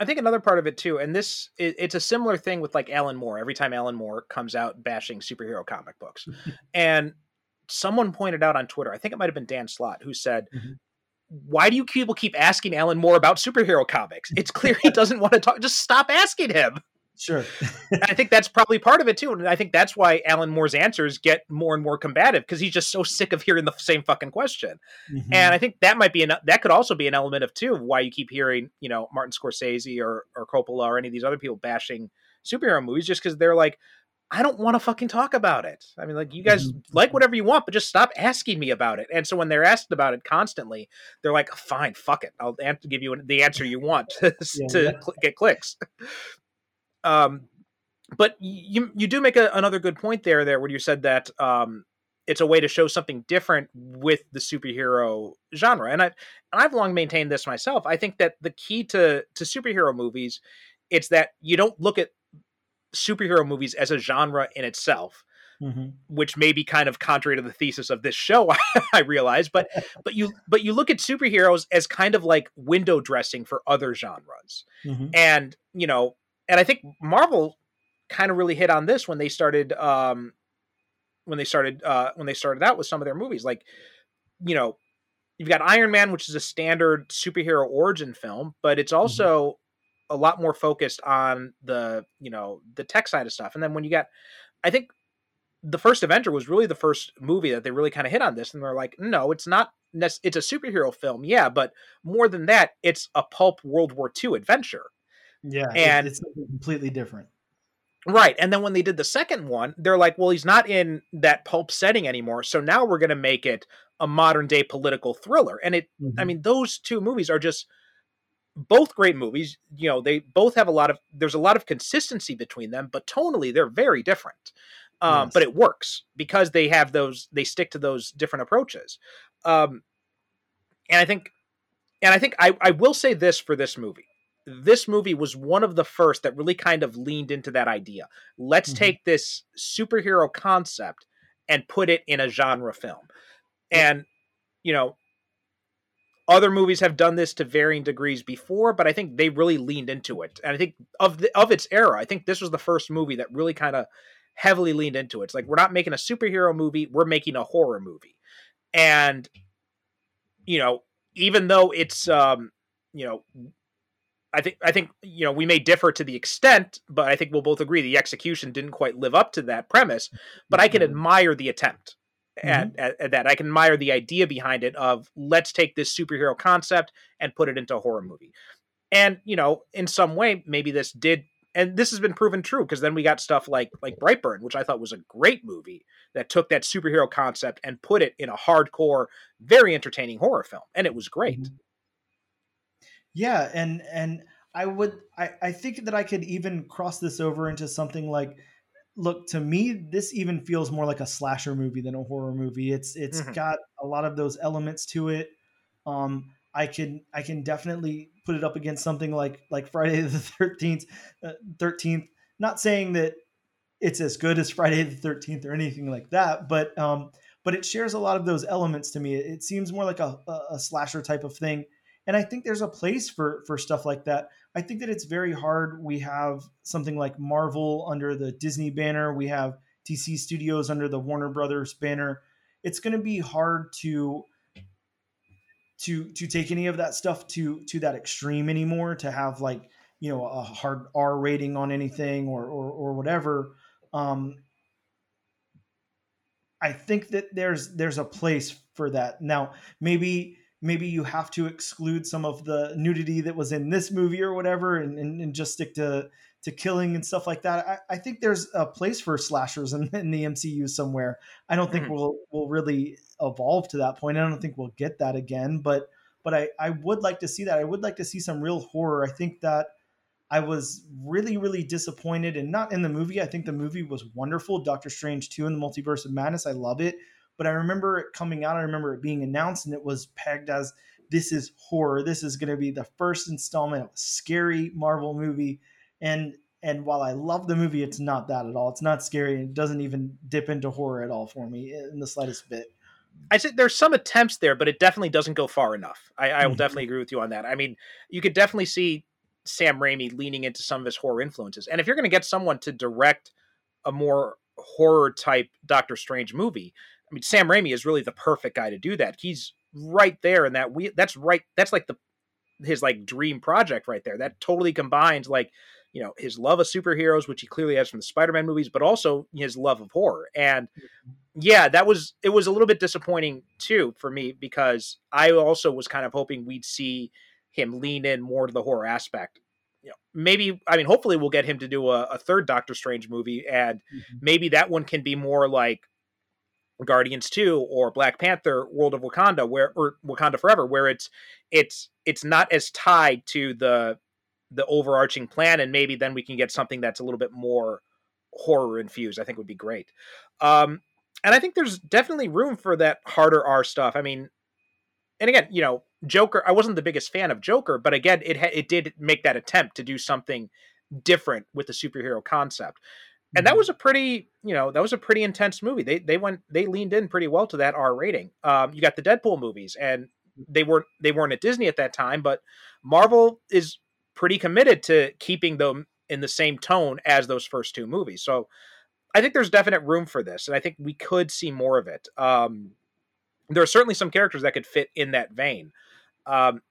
I think another part of it too, and this it, it's a similar thing with like Alan Moore. Every time Alan Moore comes out bashing superhero comic books, and someone pointed out on Twitter, I think it might have been Dan Slott, who said, Mhm. "Why do you people keep asking Alan Moore about superhero comics? It's clear he doesn't want to talk. Just stop asking him." Sure. I think that's probably part of it too, and I think that's why Alan Moore's answers get more and more combative because he's just so sick of hearing the same fucking question. Mhm. And I think that might be an that could also be an element of too why you keep hearing you know Martin Scorsese or or Coppola or any of these other people bashing superhero movies just because they're like I don't want to fucking talk about it. I mean, like you guys Mhm. like whatever you want, but just stop asking me about it. And so when they're asked about it constantly, they're like, "Fine, fuck it, I'll give you the answer you want to, to Yeah. cl- get clicks." Um, but you you do make a, another good point there there when you said that um, it's a way to show something different with the superhero genre and i and i've long maintained this myself i think that the key to to superhero movies it's that you don't look at superhero movies as a genre in itself Mhm. which may be kind of contrary to the thesis of this show i realize but but you but you look at superheroes as kind of like window dressing for other genres Mhm. and you know and i think marvel kind of really hit on this when they started um when they started uh when they started out with some of their movies like you know you've got iron man which is a standard superhero origin film but it's also a lot more focused on the you know the tech side of stuff and then when you got i think the first avenger was really the first movie that they really kind of hit on this and they're like no it's not it's a superhero film yeah but more than that it's a pulp world war ii adventure Yeah, And- it's completely different. Right. And then when they did the second one, they're like, well, he's not in that pulp setting anymore. So now we're going to make it a modern day political thriller. And it, I Mhm. mean, those two movies are just both great movies. You know, they both have a lot of, there's a lot of consistency between them, but tonally they're very different. Um, Yes. But it works because they have those, they stick to those different approaches. Um, and I think, and I think I, I will say this for this movie this movie was one of the first that really kind of leaned into that idea. Let's Mhm. take this superhero concept and put it in a genre film. And, you know, other movies have done this to varying degrees before, but I think they really leaned into it. And I think of the, of its era, I think this was the first movie that really kind of heavily leaned into it. It's like we're not making a superhero movie, we're making a horror movie. And you know, even though it's um, you know, I think I think you know we may differ to the extent, but I think we'll both agree the execution didn't quite live up to that premise. But I can Mhm. admire the attempt. at, at, at that. I can admire the idea behind it of let's take this superhero concept and put it into a horror movie. And you know, in some way, maybe this did, and this has been proven true because then we got stuff like like Brightburn, which I thought was a great movie that took that superhero concept and put it in a hardcore, very entertaining horror film, and it was great. Mhm. Yeah, and and I would I, I think that I could even cross this over into something like look to me this even feels more like a slasher movie than a horror movie. It's it's Mhm. got a lot of those elements to it. Um I can I can definitely put it up against something like like Friday the 13th uh, 13th not saying that it's as good as Friday the 13th or anything like that, but um but it shares a lot of those elements to me. It seems more like a, a, a slasher type of thing and I think there's a place for for stuff like that. I think that it's very hard. We have something like Marvel under the Disney banner. We have DC Studios under the Warner Brothers banner. It's going to be hard to to to take any of that stuff to to that extreme anymore. To have like you know a hard R rating on anything or or, or whatever. Um, I think that there's there's a place for that. Now, maybe maybe you have to exclude some of the nudity that was in this movie or whatever and, and, and just stick to to killing and stuff like that. I, I think there's a place for slashers in, in the MCU somewhere. I don't think Mhm. we'll we'll really evolve to that point. I don't think we'll get that again, but but I, I would like to see that. I would like to see some real horror. I think that I was really, really disappointed and not in the movie. I think the movie was wonderful. Doctor Strange 2 in the Multiverse of Madness. I love it. But I remember it coming out. I remember it being announced and it was pegged as this is horror. This is going to be the first installment of a scary Marvel movie. And and while I love the movie, it's not that at all. It's not scary. It doesn't even dip into horror at all for me in the slightest bit. I said there's some attempts there, but it definitely doesn't go far enough. I, I will Mhm. definitely agree with you on that. I mean, you could definitely see Sam Raimi leaning into some of his horror influences. And if you're going to get someone to direct a more horror type Doctor Strange movie, I mean, Sam Raimi is really the perfect guy to do that. He's right there in that we that's right that's like the his like dream project right there. That totally combines like you know his love of superheroes, which he clearly has from the Spider-Man movies, but also his love of horror. And mm-hmm. yeah, that was it was a little bit disappointing too for me because I also was kind of hoping we'd see him lean in more to the horror aspect. You know, maybe I mean, hopefully we'll get him to do a, a third Doctor Strange movie, and mm-hmm. maybe that one can be more like Guardians 2 or Black Panther World of Wakanda where or Wakanda Forever where it's it's it's not as tied to the the overarching plan and maybe then we can get something that's a little bit more horror infused I think would be great. Um and I think there's definitely room for that harder R stuff. I mean and again, you know, Joker I wasn't the biggest fan of Joker, but again it ha- it did make that attempt to do something different with the superhero concept and that was a pretty you know that was a pretty intense movie. They they went they leaned in pretty well to that r rating. Um you got the deadpool movies and they weren't they weren't at disney at that time but marvel is pretty committed to keeping them in the same tone as those first two movies. So i think there's definite room for this and i think we could see more of it. Um there are certainly some characters that could fit in that vein. Um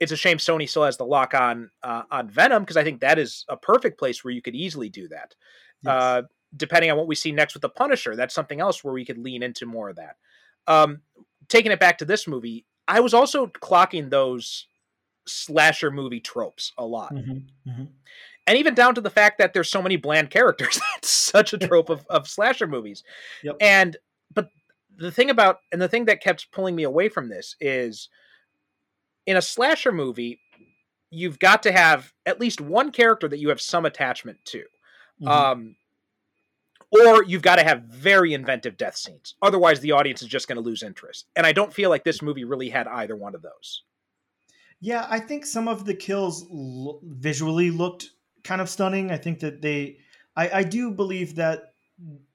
it's a shame Sony still has the lock on uh, on Venom because I think that is a perfect place where you could easily do that. Yes. Uh, depending on what we see next with the Punisher, that's something else where we could lean into more of that. Um, taking it back to this movie, I was also clocking those slasher movie tropes a lot, Mhm, mhm. and even down to the fact that there's so many bland characters. that's such a trope of, of slasher movies. Yep. And but the thing about and the thing that kept pulling me away from this is in a slasher movie, you've got to have at least one character that you have some attachment to. Mhm. Um, or you've got to have very inventive death scenes. Otherwise, the audience is just going to lose interest. And I don't feel like this movie really had either one of those. Yeah, I think some of the kills l- visually looked kind of stunning. I think that they, I, I do believe that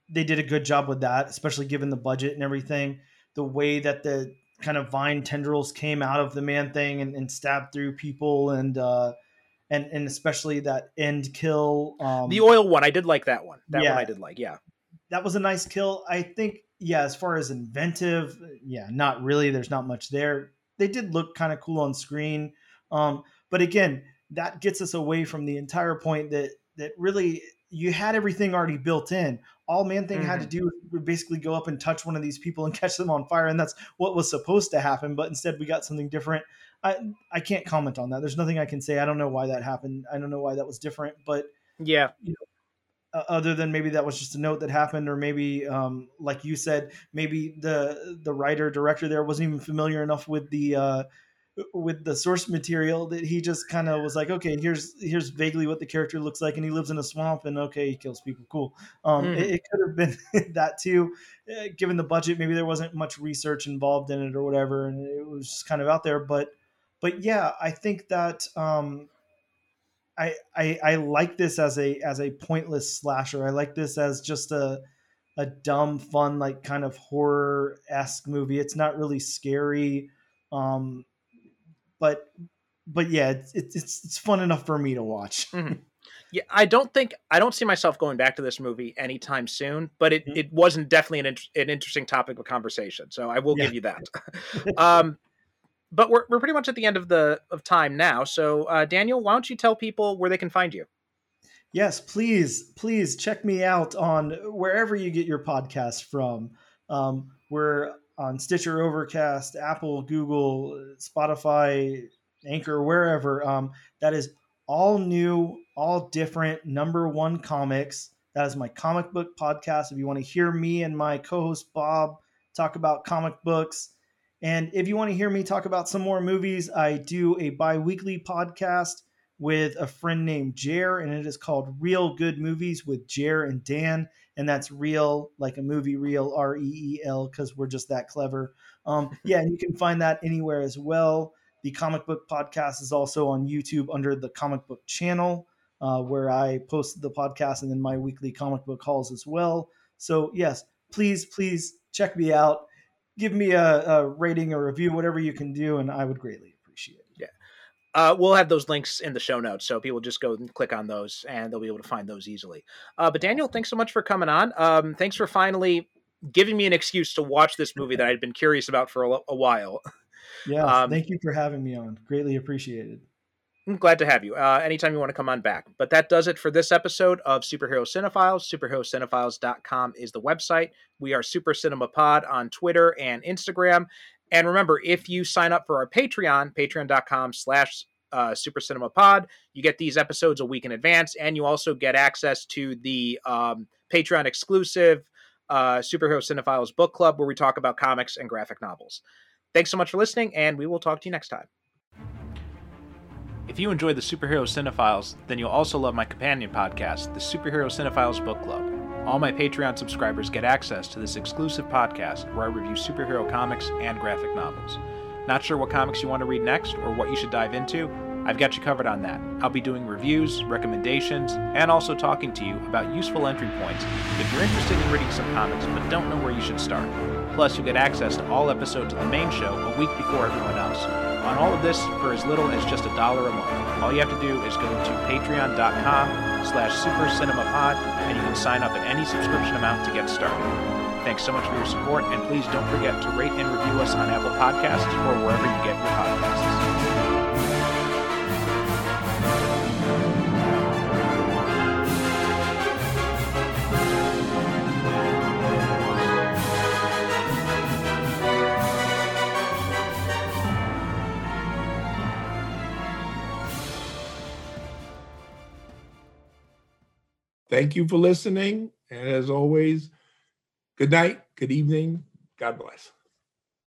they did a good job with that, especially given the budget and everything. The way that the kind of vine tendrils came out of the man thing and, and stabbed through people, and uh, and and especially that end kill. Um, The oil one, I did like that one. That Yeah. one I did like. Yeah. that was a nice kill. I think, yeah, as far as inventive, yeah, not really. There's not much there. They did look kind of cool on screen. Um, but again, that gets us away from the entire point that that really you had everything already built in. all Man Thing had to do was basically go up and touch one of these people and catch them on fire, and that's what was supposed to happen. But instead, we got something different. I I can't comment on that. There's nothing I can say. I don't know why that happened. I don't know why that was different. But Yeah. uh, other than maybe that was just a note that happened, or maybe um, like you said, maybe the the writer director there wasn't even familiar enough with the uh, with the source material that he just kind of was like, okay, here's here's vaguely what the character looks like, and he lives in a swamp, and okay, he kills people, cool. Um, Mhm. it, it could have been that too, uh, given the budget. Maybe there wasn't much research involved in it or whatever, and it was just kind of out there. But but yeah, I think that um, I, I I like this as a as a pointless slasher. I like this as just a a dumb, fun, like kind of horror esque movie. It's not really scary, um, but but yeah, it's, it's it's fun enough for me to watch. Yeah, I don't think I don't see myself going back to this movie anytime soon, but it, Mhm. it wasn't definitely an, an interesting topic of conversation. So I will Yeah. give you that. um, but we're we're pretty much at the end of the of time now. So uh, Daniel, why don't you tell people where they can find you? Yes, please, please check me out on wherever you get your podcast from. Um, we're on Stitcher, Overcast, Apple, Google, Spotify, Anchor, wherever. Um, that is all new, all different, number one comics. That is my comic book podcast. If you want to hear me and my co host Bob talk about comic books, and if you want to hear me talk about some more movies, I do a bi weekly podcast with a friend named Jer, and it is called Reel Good Movies with Jer and Dan. And that's real, like a movie reel, R E E L, because we're just that clever. Um, yeah, and you can find that anywhere as well. The comic book podcast is also on YouTube under the comic book channel, uh, where I post the podcast and then my weekly comic book hauls as well. So, yes, please, please check me out. Give me a, a rating, a review, whatever you can do, and I would greatly appreciate it. Yeah. Uh, we'll have those links in the show notes, so people just go and click on those, and they'll be able to find those easily. Uh, but Daniel, thanks so much for coming on. Um, thanks for finally giving me an excuse to watch this movie that I'd been curious about for a, a while. Yeah, Um, thank you for having me on. Greatly appreciated. I'm glad to have you. Uh, anytime you want to come on back. But that does it for this episode of Superhero Cinephiles. SuperheroCinephiles.com is the website. We are Super Cinema Pod on Twitter and Instagram. And remember, if you sign up for our Patreon, patreon.com slash uh, Super Cinema Pod, you get these episodes a week in advance, and you also get access to the um, Patreon exclusive uh, Superhero Cinephiles book club where we talk about comics and graphic novels. Thanks so much for listening, and we will talk to you next time. If you enjoy the Superhero Cinephiles, then you'll also love my companion podcast, the Superhero Cinephiles Book Club. All my Patreon subscribers get access to this exclusive podcast where I review superhero comics and graphic novels. Not sure what comics you want to read next or what you should dive into? I've got you covered on that. I'll be doing reviews, recommendations, and also talking to you about useful entry points if you're interested in reading some comics but don't know where you should start. Plus, you'll get access to all episodes of the main show a week before everyone else. On all of this for as little as just a dollar a month. All you have to do is go to patreon.com slash supercinemapod and you can sign up at any subscription amount to get started. Thanks so much for your support, and please don't forget to rate and review us on Apple Podcasts or wherever you get your podcasts. Thank you for listening. And as always, good night, good evening. God bless.